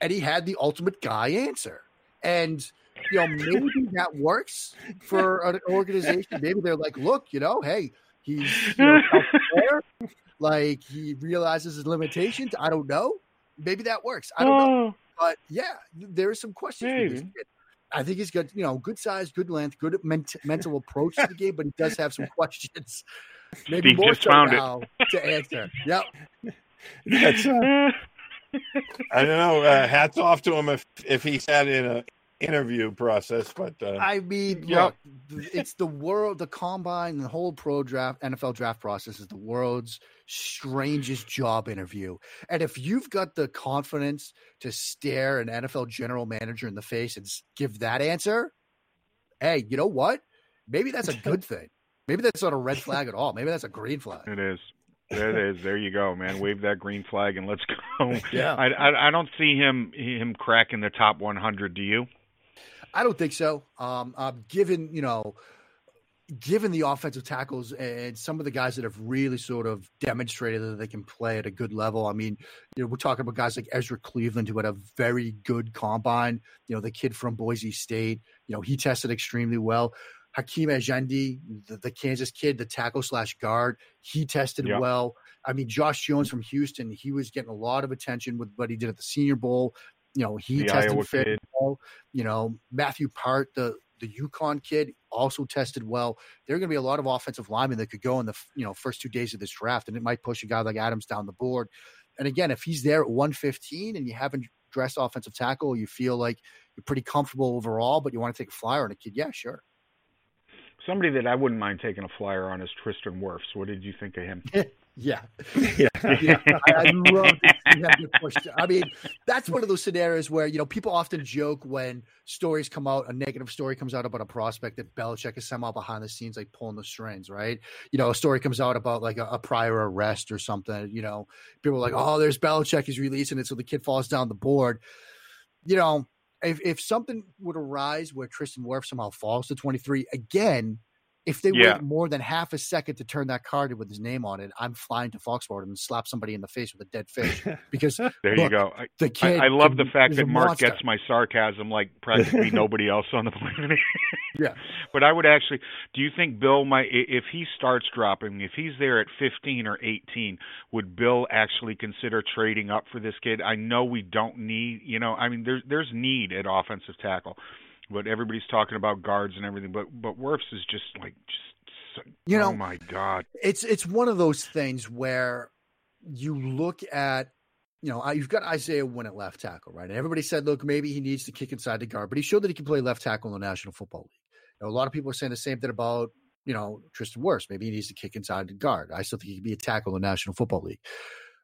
And he had the ultimate guy answer. And you know, maybe that works for an organization. Maybe they're like, look, you know, hey, he's you know, like he realizes his limitations. I don't know. Maybe that works. I don't oh. know. But yeah, there are some questions. I think he's got you know good size, good length, good ment- mental approach to the game, but he does have some questions. Maybe Steve more so now it. to answer. Yep. That's uh, I don't know. Uh, hats off to him if if he sat in a interview process, but uh, I mean, yeah. look, it's the world, the combine, the whole pro draft, NFL draft process is the world's strangest job interview. And if you've got the confidence to stare an NFL general manager in the face and give that answer, hey, you know what? Maybe that's a good thing. Maybe that's not a red flag at all. Maybe that's a green flag. It is. There it is. There you go, man. Wave that green flag and let's go. Yeah. I, I, I don't see him him cracking the top 100. Do you? I don't think so. Um, uh, given you know, given the offensive tackles and some of the guys that have really sort of demonstrated that they can play at a good level. I mean, you know, we're talking about guys like Ezra Cleveland who had a very good combine. You know, the kid from Boise State. You know, he tested extremely well. Hakeem Adeniji, the, the, Kansas kid, the tackle slash guard, he tested well. I mean, Josh Jones from Houston, he was getting a lot of attention with what he did at the Senior Bowl. You know, he the tested fairly well. You know, Matthew Peart, the the UConn kid, also tested well. There are going to be a lot of offensive linemen that could go in the you know first two days of this draft, and it might push a guy like Adams down the board. And again, if he's there at 115 and you haven't dressed offensive tackle, you feel like you're pretty comfortable overall, but you want to take a flyer on a kid, yeah, sure. Somebody that I wouldn't mind taking a flyer on is Tristan Wirfs. What did you think of him? yeah, yeah, yeah. I, I love that I mean, that's one of those scenarios where you know people often joke when stories come out, a negative story comes out about a prospect that Belichick is somehow behind the scenes, like pulling the strings, right? You know, a story comes out about like a, a prior arrest or something. You know, people are like, "Oh, there's Belichick, he's releasing it," so the kid falls down the board. You know, if, if something would arise where Tristan Wirf somehow falls to 23, again, if they yeah. wait more than half a second to turn that card with his name on it, I'm flying to Foxborough and slap somebody in the face with a dead fish. Because there look, you go. I, the kid I, I love the fact that Mark monster. gets my sarcasm like practically nobody else on the planet. yeah, but I would actually. Do you think Bill might, if he starts dropping, if he's there at 15 or 18, would Bill actually consider trading up for this kid? I know we don't need. You know, I mean, there's there's need at offensive tackle but everybody's talking about guards and everything. But but Wirfs is just like just you know. Oh my god! It's it's one of those things where you look at you know, you've got Isaiah Wynn at left tackle, right? And everybody said, look, maybe he needs to kick inside the guard, but he showed that he can play left tackle in the National Football League. You know, a lot of people are saying the same thing about, you know, Tristan Wirfs. Maybe he needs to kick inside the guard. I still think he could be a tackle in the National Football League.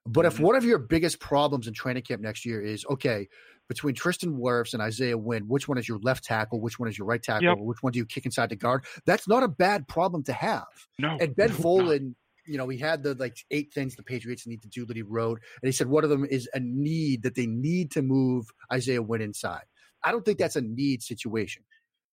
But if mm-hmm. one of your biggest problems in training camp next year is okay, between Tristan Wirfs and Isaiah Wynn, which one is your left tackle? Which one is your right tackle? Yep. Which one do you kick inside the guard? That's not a bad problem to have. No. And Ben no, you know, he had the like eight things the Patriots need to do that he wrote. And he said one of them is a need that they need to move Isaiah Wynn inside. I don't think that's a need situation.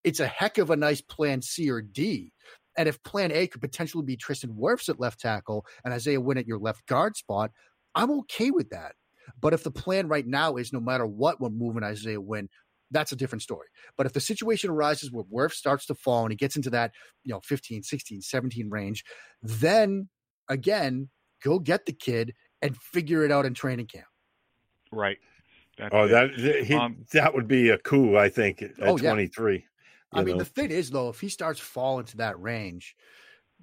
It's a heck of a nice plan C or D. And if plan A could potentially be Tristan Wirfs at left tackle and Isaiah Wynn at your left guard spot, I'm okay with that. But if the plan right now is no matter what, we're moving Isaiah Wynn, that's a different story. But if the situation arises where Wirf starts to fall and he gets into that, you know, 15, 16, 17 range, then again, go get the kid and figure it out in training camp. Right. That's oh, it. that he, um, that would be a coup, I think, at oh, 23. Yeah. I know? mean, the thing is, though, if he starts falling to that range,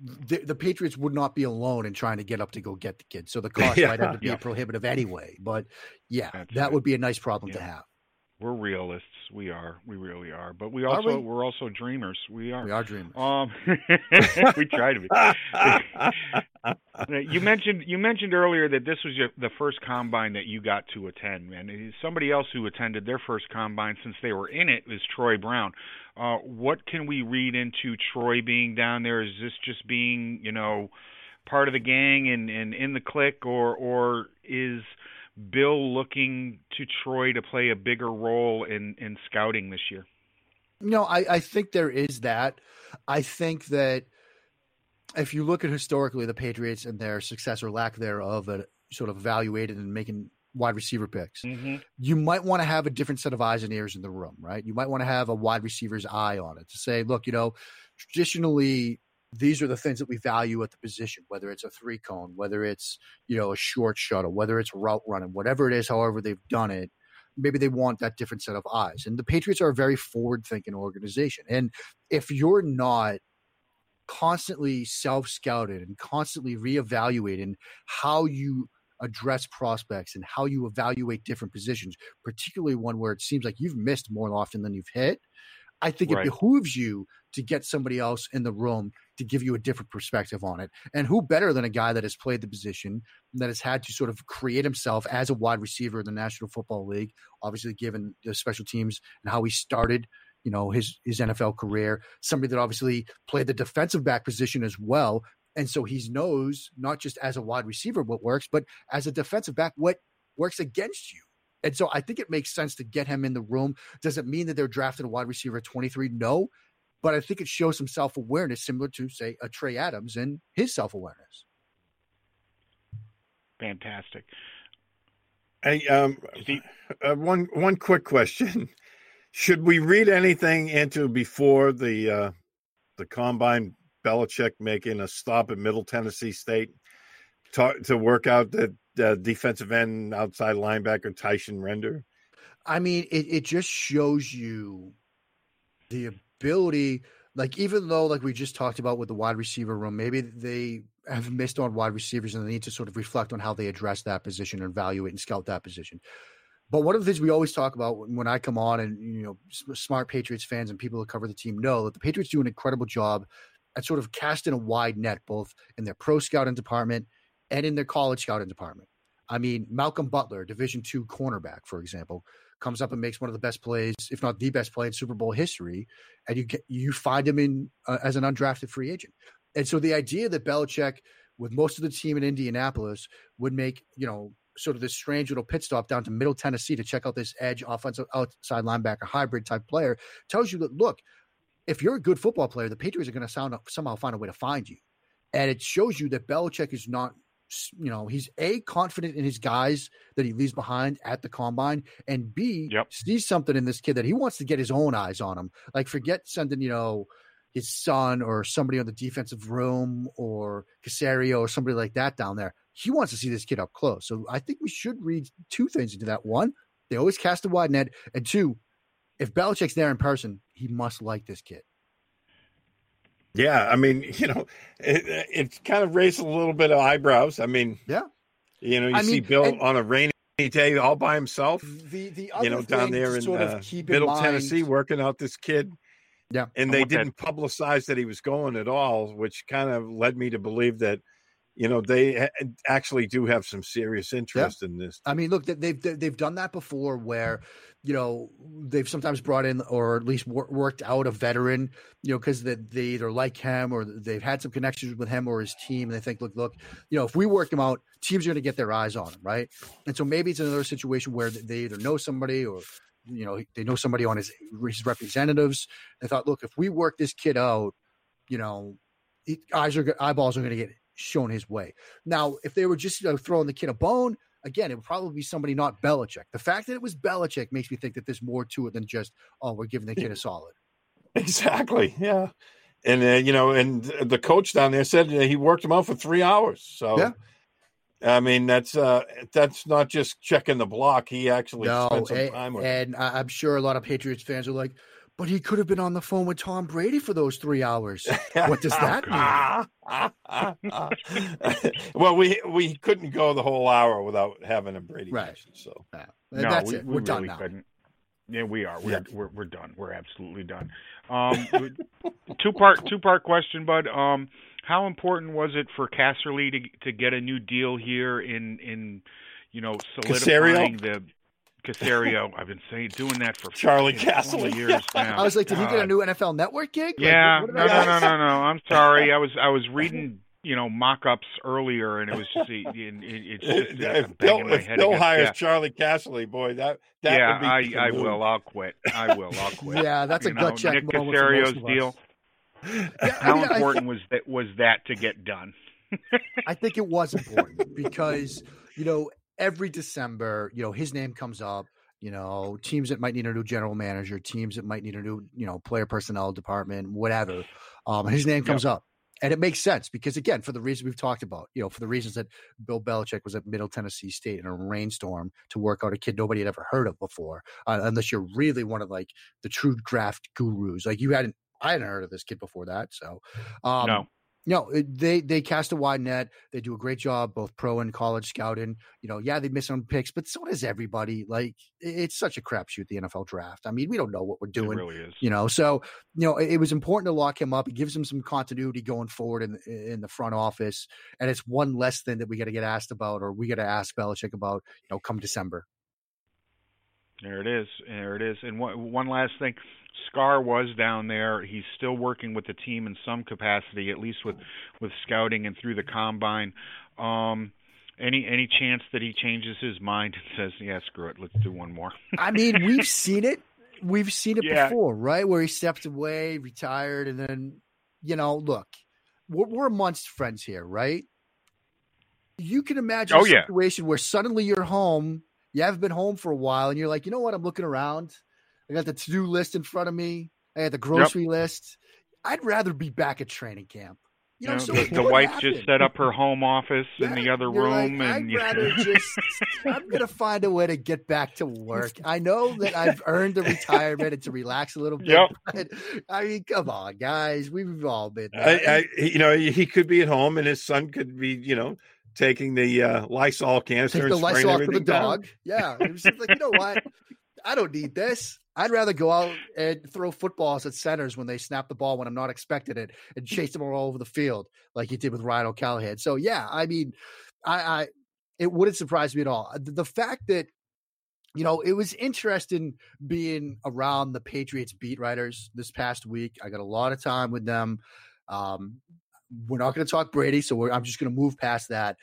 the, the, Patriots would not be alone in trying to get up to go get the kid. So the cost yeah, might have to be yeah. prohibitive anyway. But yeah, That's that right. would be a nice problem yeah. to have. We're realists. We are. We really are. But we also we? are also dreamers. We are. We are dreamers. Um, we try to be. you mentioned you mentioned earlier that this was your, the first combine that you got to attend, and somebody else who attended their first combine since they were in it is Troy Brown. Uh, what can we read into Troy being down there? Is this just being you know part of the gang and, and in the clique, or or is Bill looking to Troy to play a bigger role in, in scouting this year? No, I, I think there is that. I think that if you look at historically the Patriots and their success or lack thereof at sort of evaluated and making wide receiver picks, mm-hmm. you might want to have a different set of eyes and ears in the room, right? You might want to have a wide receiver's eye on it to say, look, you know, traditionally these are the things that we value at the position, whether it's a three cone, whether it's, you know, a short shuttle, whether it's route running, whatever it is, however they've done it, maybe they want that different set of eyes. And the Patriots are a very forward thinking organization. And if you're not constantly self scouted and constantly reevaluating how you address prospects and how you evaluate different positions, particularly one where it seems like you've missed more often than you've hit, I think right. it behooves you to get somebody else in the room to give you a different perspective on it. And who better than a guy that has played the position, that has had to sort of create himself as a wide receiver in the National Football League, obviously given the special teams and how he started, you know, his his NFL career, somebody that obviously played the defensive back position as well. And so he knows not just as a wide receiver what works, but as a defensive back what works against you. And so I think it makes sense to get him in the room. Does it mean that they're drafting a wide receiver at 23? No but I think it shows some self awareness, similar to say a Trey Adams and his self awareness. Fantastic. Hey, um, uh, one one quick question: Should we read anything into before the uh, the combine? Belichick making a stop at Middle Tennessee State to, to work out the, the defensive end outside linebacker Tyshun Render. I mean, it, it just shows you the ability, like even though like we just talked about with the wide receiver room, maybe they have missed on wide receivers and they need to sort of reflect on how they address that position and evaluate and scout that position. But one of the things we always talk about when I come on, and you know, smart Patriots fans and people that cover the team know that the Patriots do an incredible job at sort of casting a wide net, both in their pro scouting department and in their college scouting department. I mean, Malcolm Butler, Division two cornerback, for example, comes up and makes one of the best plays, if not the best play in Super Bowl history, and you get, you find him in uh, as an undrafted free agent. And so the idea that Belichick, with most of the team in Indianapolis, would make you know sort of this strange little pit stop down to Middle Tennessee to check out this edge offensive outside linebacker hybrid type player tells you that look, if you're a good football player, the Patriots are going to somehow find a way to find you. And it shows you that Belichick is not you know, he's a confident in his guys that he leaves behind at the combine, and B yep. sees something in this kid that he wants to get his own eyes on him. Like forget sending, you know, his son or somebody on the defensive room or Caserio or somebody like that down there. He wants to see this kid up close. So I think we should read two things into that. One, they always cast a wide net, and two, if Belichick's there in person, he must like this kid. Yeah, I mean, you know, it, it kind of raised a little bit of eyebrows. I mean, yeah, you know, you I see mean, Bill and, on a rainy day all by himself. The the you know down there in uh, Middle in Tennessee working out this kid. Yeah, and they didn't that. publicize that he was going at all, which kind of led me to believe that you know they actually do have some serious interest yeah. in this. I mean, look, they've they've done that before, where you know they've sometimes brought in or at least wor- worked out a veteran, you know, because they, they either like him or they've had some connections with him or his team. And they think, look, look, you know, if we work him out, teams are going to get their eyes on him, right? And so maybe it's another situation where they either know somebody or you know they know somebody on his his representatives. They thought, look, if we work this kid out, you know, eyes are eyeballs are going to get shown his way. Now, if they were just you know, throwing the kid a bone, again, it would probably be somebody not Belichick. The fact that it was Belichick makes me think that there's more to it than just, oh, we're giving the kid a solid. Exactly. Yeah. And, uh, you know, and the coach down there said he worked him out for three hours. So, yeah. I mean, that's uh, that's not just checking the block. He actually no, spent some time with and. I'm sure a lot of Patriots fans are like, but he could have been on the phone with Tom Brady for those three hours. What does that mean? well, we we couldn't go the whole hour without having a Brady right. Mention, so yeah. no, that's we, it. We're we done really now. Couldn't. Yeah, we are. We're, yeah. we're we're done. We're absolutely done. Um, two part two part question, bud. Um, how important was it for Casserly to to get a new deal here in in you know solidifying Caserio? the Caserio. I've been saying doing that for Charlie Castle years now. I was like, did God. he get a new NFL Network gig? Yeah, like, no, no, no, no, no. I'm sorry. I was I was reading you know mock-ups earlier, and it was just it, it, it's just uh, if Bill, if Bill hires yeah. Charlie Casserly, boy, that that yeah, would be I I will. I'll quit. I will. I'll quit. yeah, that's you a gut know, check. Nick Caserio's deal. Yeah, How I mean, important was that was that to get done? I think it was important because you know every December, you know, his name comes up. You know, teams that might need a new general manager, teams that might need a new, you know, player personnel department, whatever. Um, his name comes yep. up. And it makes sense because, again, for the reasons we've talked about, you know, for the reasons that Bill Belichick was at Middle Tennessee State in a rainstorm to work out a kid nobody had ever heard of before, uh, unless you're really one of like the true draft gurus. Like you hadn't, I hadn't heard of this kid before that. So, um, no. No, they they cast a wide net. They do a great job, both pro and college scouting. You know, yeah, they miss on picks, but so does everybody. Like, it's such a crapshoot the NFL draft. I mean, we don't know what we're doing. It really is. You know, so you know, it, it was important to lock him up. It gives him some continuity going forward in in the front office, and it's one less thing that we got to get asked about, or we got to ask Belichick about. You know, come December. There it is. There it is. And one, one last thing. Scar was down there. He's still working with the team in some capacity, at least with with scouting and through the combine. Um, any any chance that he changes his mind and says, "Yeah, screw it, let's do one more"? I mean, we've seen it. We've seen it yeah. before, right? Where he stepped away, retired, and then you know, look, we're, we're amongst friends here, right? You can imagine oh, a situation yeah. where suddenly you're home, you haven't been home for a while, and you're like, you know what? I'm looking around. I got the to do list in front of me. I got the grocery yep. list. I'd rather be back at training camp. You know, you know so the, the wife happened? just set up her home office yeah, in the other room, like, and I'd rather just. I'm gonna find a way to get back to work. I know that I've earned a retirement and to relax a little bit. Yep. But, I mean, come on, guys, we've all been. I, I, you know, he could be at home, and his son could be, you know, taking the uh, Lysol canister Take the and Lysol for the down. dog. Yeah, it was like, you know what? I don't need this. I'd rather go out and throw footballs at centers when they snap the ball when I'm not expecting it and chase them all over the field like he did with Ryan O'Callaghan. So yeah, I mean, I, I it wouldn't surprise me at all. The, the fact that you know, it was interesting being around the Patriots beat writers this past week. I got a lot of time with them. Um, we're not going to talk Brady, so I'm just going to move past that.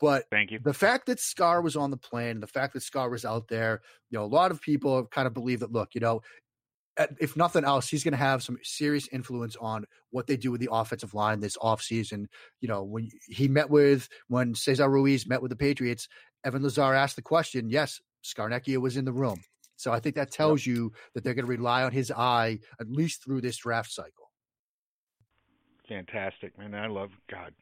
But thank you. The fact that Scar was on the plane, the fact that Scar was out there, you know, a lot of people have kind of believe that. Look, you know, eh, if nothing else, he's going to have some serious influence on what they do with the offensive line this offseason. You know, when he met with, when Cesar Ruiz met with the Patriots, Evan Lazar asked the question. Yes, Scarnecchia was in the room. So I think that tells yep. you that they're going to rely on his eye at least through this draft cycle fantastic, man. I love God.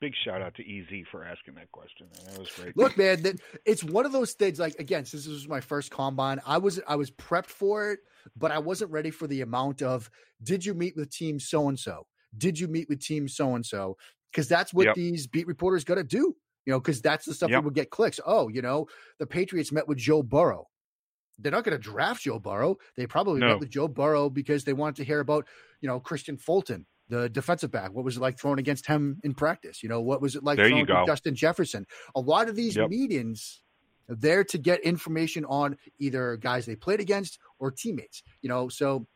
Big shout out to EZ for asking that question. Man. That was great. Look, man, that, it's one of those things. Like again, since this was my first combine, I was I was prepped for it, but I wasn't ready for the amount of. Did you meet with team so and so? Did you meet with team so and so? Because that's what yep. these beat reporters got to do. You know, because that's the stuff yep. that would get clicks. Oh, you know, the Patriots met with Joe Burrow they're not going to draft Joe Burrow. They probably no. met with Joe Burrow because they wanted to hear about, you know, Kristian Fulton the defensive back. What was it like throwing against him in practice? You know, what was it like there throwing Justin Jefferson? A lot of these yep. meetings there to get information on either guys they played against or teammates. You know, so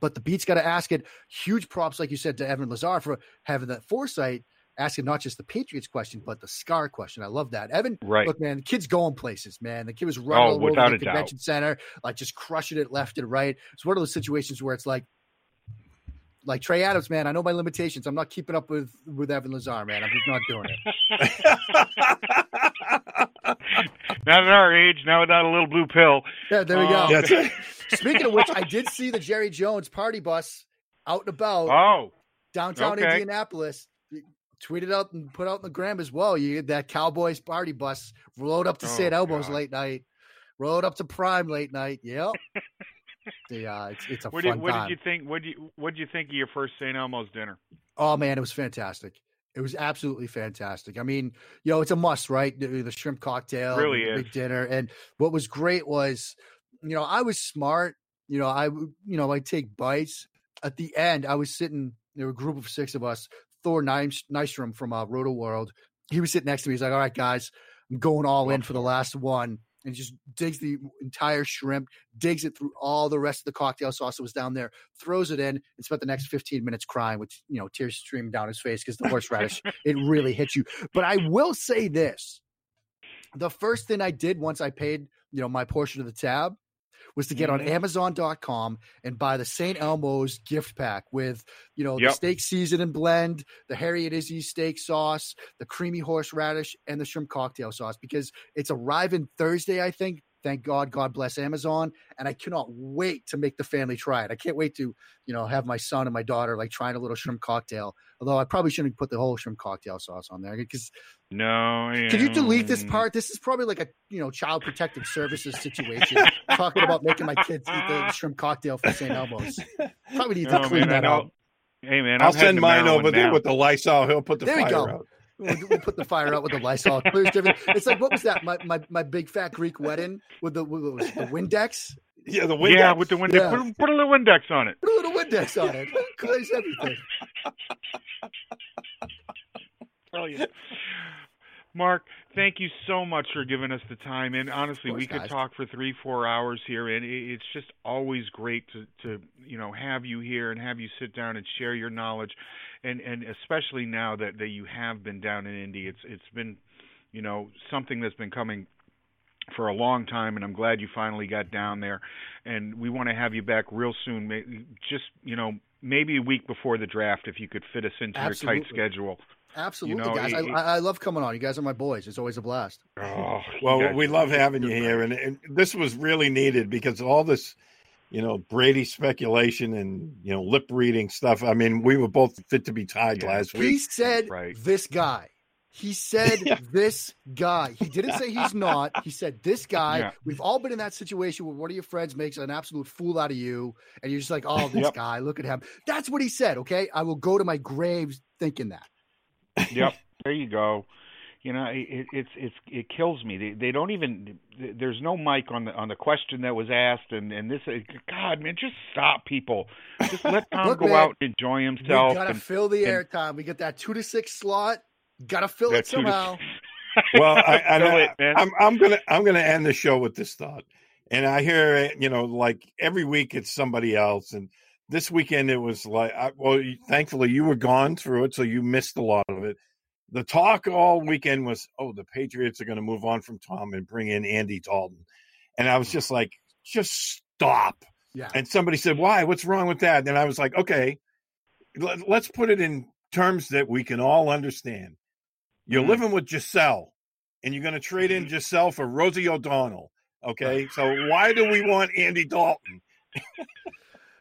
but the beat's got to ask it. Huge props, like you said, to Evan Lazar for having that foresight, asking not just the Patriots question, but the scar question. I love that. Evan, right. look, man, the kid's going places, man. The kid was running oh, all over the convention doubt. center, like just crushing it left and right. It's one of those situations where it's like, like Trey Adams, man, I know my limitations. I'm not keeping up with with Evan Lazar, man. I'm just not doing it. not at our age, now without a little blue pill. Yeah, there we um, go. Speaking of which, I did see the Jerry Jones party bus out and about. Oh, downtown okay. Indianapolis. Tweeted out and put out in the gram as well. You that Cowboys party bus rode up to oh, St. Elmo's God. late night, rode up to Prime late night. Yep. yeah, it's, it's a what fun did, what time. did you think? What did you What did you think of your first St. Elmo's dinner? Oh man, it was fantastic. It was absolutely fantastic. I mean, you know, it's a must, right? The, the shrimp cocktail, really the big dinner, and what was great was you know, I was smart. You know, I you know, I take bites. At the end, I was sitting. There were a group of six of us. Thor Nystrom from uh, Rotoworld. He was sitting next to me. He's like, "All right, guys, I'm going all in for the last one." And just digs the entire shrimp, digs it through all the rest of the cocktail sauce that was down there, throws it in, and spent the next 15 minutes crying with you know tears streaming down his face because the horseradish it really hits you. But I will say this: the first thing I did once I paid you know my portion of the tab was to get mm-hmm. on Amazon.com and buy the St. Elmo's gift pack with, you know, yep. the steak season and blend, the Harriet Izzy steak sauce, the creamy horseradish, and the shrimp cocktail sauce because it's arriving Thursday, I think. Thank God, God bless Amazon, and I cannot wait to make the family try it. I can't wait to, you know, have my son and my daughter like trying a little shrimp cocktail. Although I probably shouldn't put the whole shrimp cocktail sauce on there because no. Can you delete this part? This is probably like a you know child protective services situation. talking about making my kids eat the shrimp cocktail for St. Elmo's. Probably need to clean man, that out. Hey man, I'll send mine over there with the Lysol. He'll put the there fire out. We'll, we'll, put the fire out with the Lysol. It's like what was that? My my, my big fat Greek wedding with the with the Windex. Yeah, the Windex. Yeah, with the Windex. Yeah. Put, put, a little Windex on it. Put a little Windex on it. Clears everything. Brilliant. Mark, thank you so much for giving us the time. And honestly, course, we could guys. talk for three, four hours here, and it's just always great to, to you know have you here and have you sit down and share your knowledge, and and especially now that that you have been down in Indy, it's it's been you know something that's been coming for a long time, and I'm glad you finally got down there. And we want to have you back real soon. Just you know, maybe a week before the draft, if you could fit us into Absolutely. your tight schedule. Absolutely, you know, guys. It, I, I, love coming on. You guys are my boys. It's always a blast. Oh, well, we love having you here, and, and, this was really needed because all this, you know, Brady speculation and you know lip reading stuff. I mean, we were both fit to be tied yeah. last week. He said, right. "This guy." He said, yeah. "This guy." He didn't say he's not. He said, "This guy." Yeah. We've all been in that situation where one of your friends makes an absolute fool out of you, and you're just like, "Oh, this yep. guy, look at him." That's what he said. Okay, I will go to my grave thinking that yep, there you go. You know, it, it's it's it kills me. They they don't even. There's no mic on the on the question that was asked, and and this. God, man, just stop, people. Just let Tom Look, go man, out and enjoy himself. We gotta and, fill the airtime. We get that two to six slot. Gotta fill it somehow. well, I, I, it, I'm I'm gonna I'm gonna end the show with this thought, and I hear you know like every week it's somebody else, and this weekend it was like I, well thankfully you were gone through it so you missed a lot of it. The talk all weekend was oh the patriots are going to move on from tom and bring in andy dalton. And i was just like just stop. Yeah. And somebody said why? What's wrong with that? And i was like okay. Let, us put it in terms that we can all understand you're mm-hmm. living with Gisele, and you're going to trade in Gisele for rosie o'donnell okay so why do we want andy dalton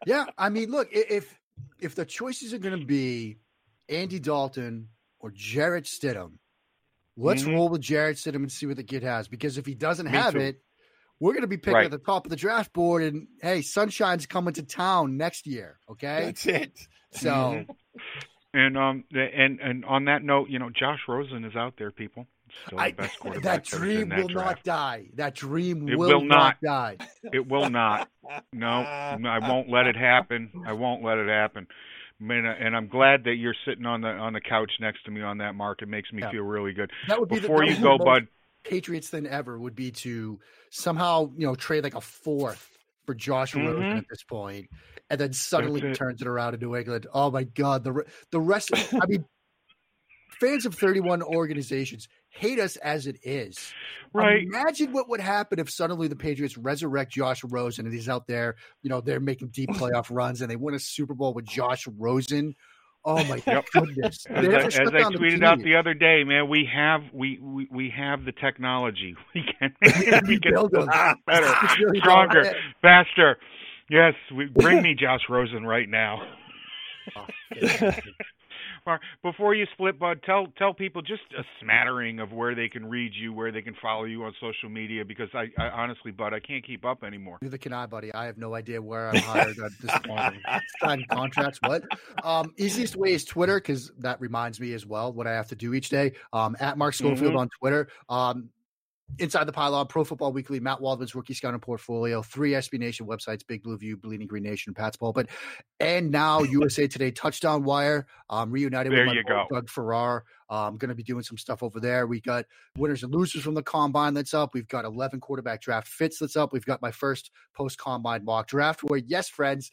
yeah, I mean, look, if if the choices are going to be Andy Dalton or Jarrett Stidham, let's mm-hmm. roll with Jarrett Stidham and see what the kid has. Because if he doesn't Me have too. it, we're going to be picking right. at the top of the draft board. And hey, Sunshine's coming to town next year. Okay, that's it. So, mm-hmm. And um, and and on that note, you know, Josh Rosen is out there, people. I, that dream will not die. That dream will, will, not, not die. It will not. No, I won't let it happen. I won't let it happen. Man, and I'm glad that you're sitting on the on the couch next to me on that, Mark. It makes me yeah. feel really good. That would be before the, you go, Bud. Patriots than ever would be to somehow you know trade like a fourth for Josh mm-hmm. Rosen at this point, and then suddenly it. turns it around in New England. Oh my God, the the rest. I mean, fans of 31 organizations hate us as it is. Right. Imagine what would happen if suddenly the Patriots resurrect Josh Rosen and he's out there, you know, they're making deep playoff runs and they win a Super Bowl with Josh Rosen. Oh my yep. goodness! As, I, as I tweeted out the other day, man, we have we we, we have the technology. We can we can build them better, stronger, faster. Yes, we, bring me Josh Rosen right now. Oh, before you split, Bud, tell tell people just a smattering of where they can read you, where they can follow you on social media. Because I, I honestly, Bud, I can't keep up anymore. Neither can I, buddy. I have no idea where I'm hired at this point. Signing contracts, what? Um, easiest way is Twitter because that reminds me as well what I have to do each day. Um, at Mark Schofield mm-hmm. on Twitter. Um, Inside the Pylon, Pro Football Weekly, Matt Waldman's rookie scouting portfolio, three SB Nation websites, Big Blue View, Bleeding Green Nation, Pat's Pulpit, and now USA Today Touchdown Wire. Um, reunited there with my go. Doug Farrar. I'm um, going to be doing some stuff over there. We got winners and losers from the combine that's up. We've got 11 quarterback draft fits that's up. We've got my first post combine mock draft where, yes, friends,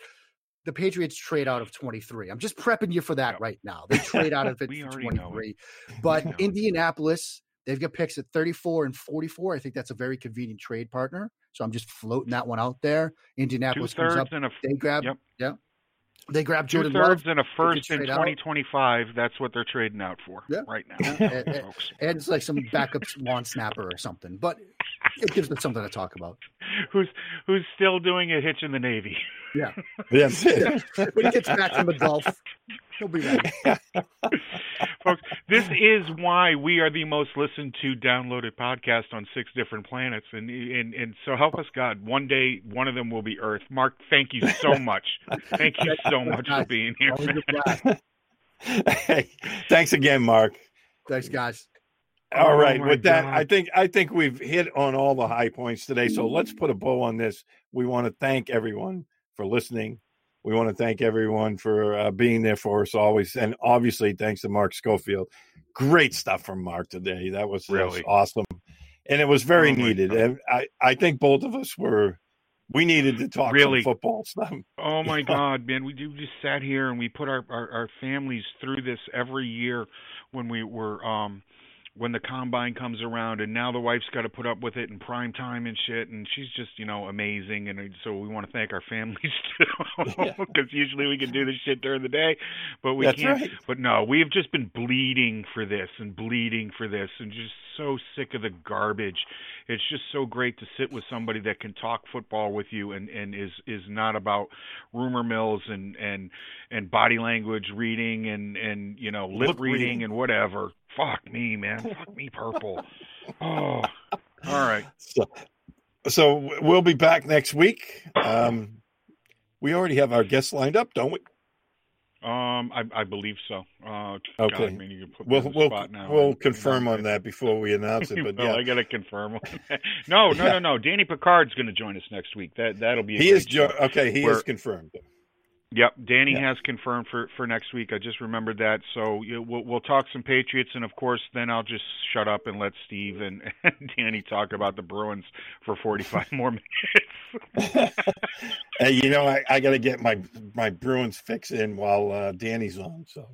the Patriots trade out of 23. I'm just prepping you for that right now. They trade out of it 23. But Indianapolis They've got picks at 34 and 44. I think that's a very convenient trade partner. So I'm just floating that one out there. Indianapolis Two comes up. And a, they grab. Yep. Yeah. They grab Two Jordan thirds Love. and a first in 2025. Out. That's what they're trading out for yeah. right now, and, folks. And it's like some backup long snapper or something, but it gives them something to talk about. Who's who's still doing a hitch in the Navy? Yeah, yes. when he gets back from the Gulf, he'll be ready. folks. This is why we are the most listened to, downloaded podcast on six different planets, and and and so help us God. One day, one of them will be Earth. Mark, thank you so much. thank you so much for being here. hey, thanks again, Mark. Thanks, guys. All oh right, with that, I think I think we've hit on all the high points today. So let's put a bow on this. We want to thank everyone for listening we want to thank everyone for uh, being there for us always, and obviously thanks to Mark Schofield. Great stuff from Mark today. That was really awesome, and it was very oh needed. And I, I think both of us were we needed to talk really football stuff. Oh my God, man! We just sat here and we put our, our, our families through this every year when we were um when the combine comes around and now the wife's got to put up with it in prime time and shit and she's just you know amazing and so we want to thank our families too because usually we can do this shit during the day but we That's can't. right. but no we've just been bleeding for this and bleeding for this and just so sick of the garbage. It's just so great to sit with somebody that can talk football with you and and is is not about rumor mills and and and body language reading and and you know lip, reading, reading and whatever Fuck me, man. Fuck me, purple. Oh, all right. So, so we'll be back next week. Um, we already have our guests lined up, don't we? Um, I, I believe so. Uh, okay. God, I mean, we'll we'll, we'll confirm on that before we announce it. But well, yeah, I got to confirm. no, no, no, no. Danny Picard's going to join us next week. That that'll be. he is jo- okay. He is confirmed. Yep, Danny yeah. has confirmed for for next week. I just remembered that. So you know, we'll we'll talk some Patriots, and of course, then I'll just shut up and let Steve and, and Danny talk about the Bruins for forty five more minutes. hey, you know, I, I got to get my my Bruins fix in while uh, Danny's on. So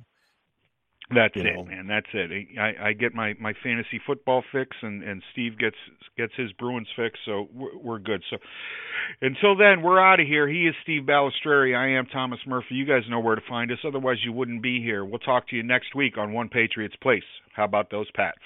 that's it, know. man. That's it. I, I get my, my fantasy football fix, and, and Steve gets gets his Bruins fix, so we're, we're good. So until then, we're out of here. He is Steve Balistreri. I am Thomas Murphy. You guys know where to find us. Otherwise, you wouldn't be here. We'll talk to you next week on One Patriots Place. How about those Pats?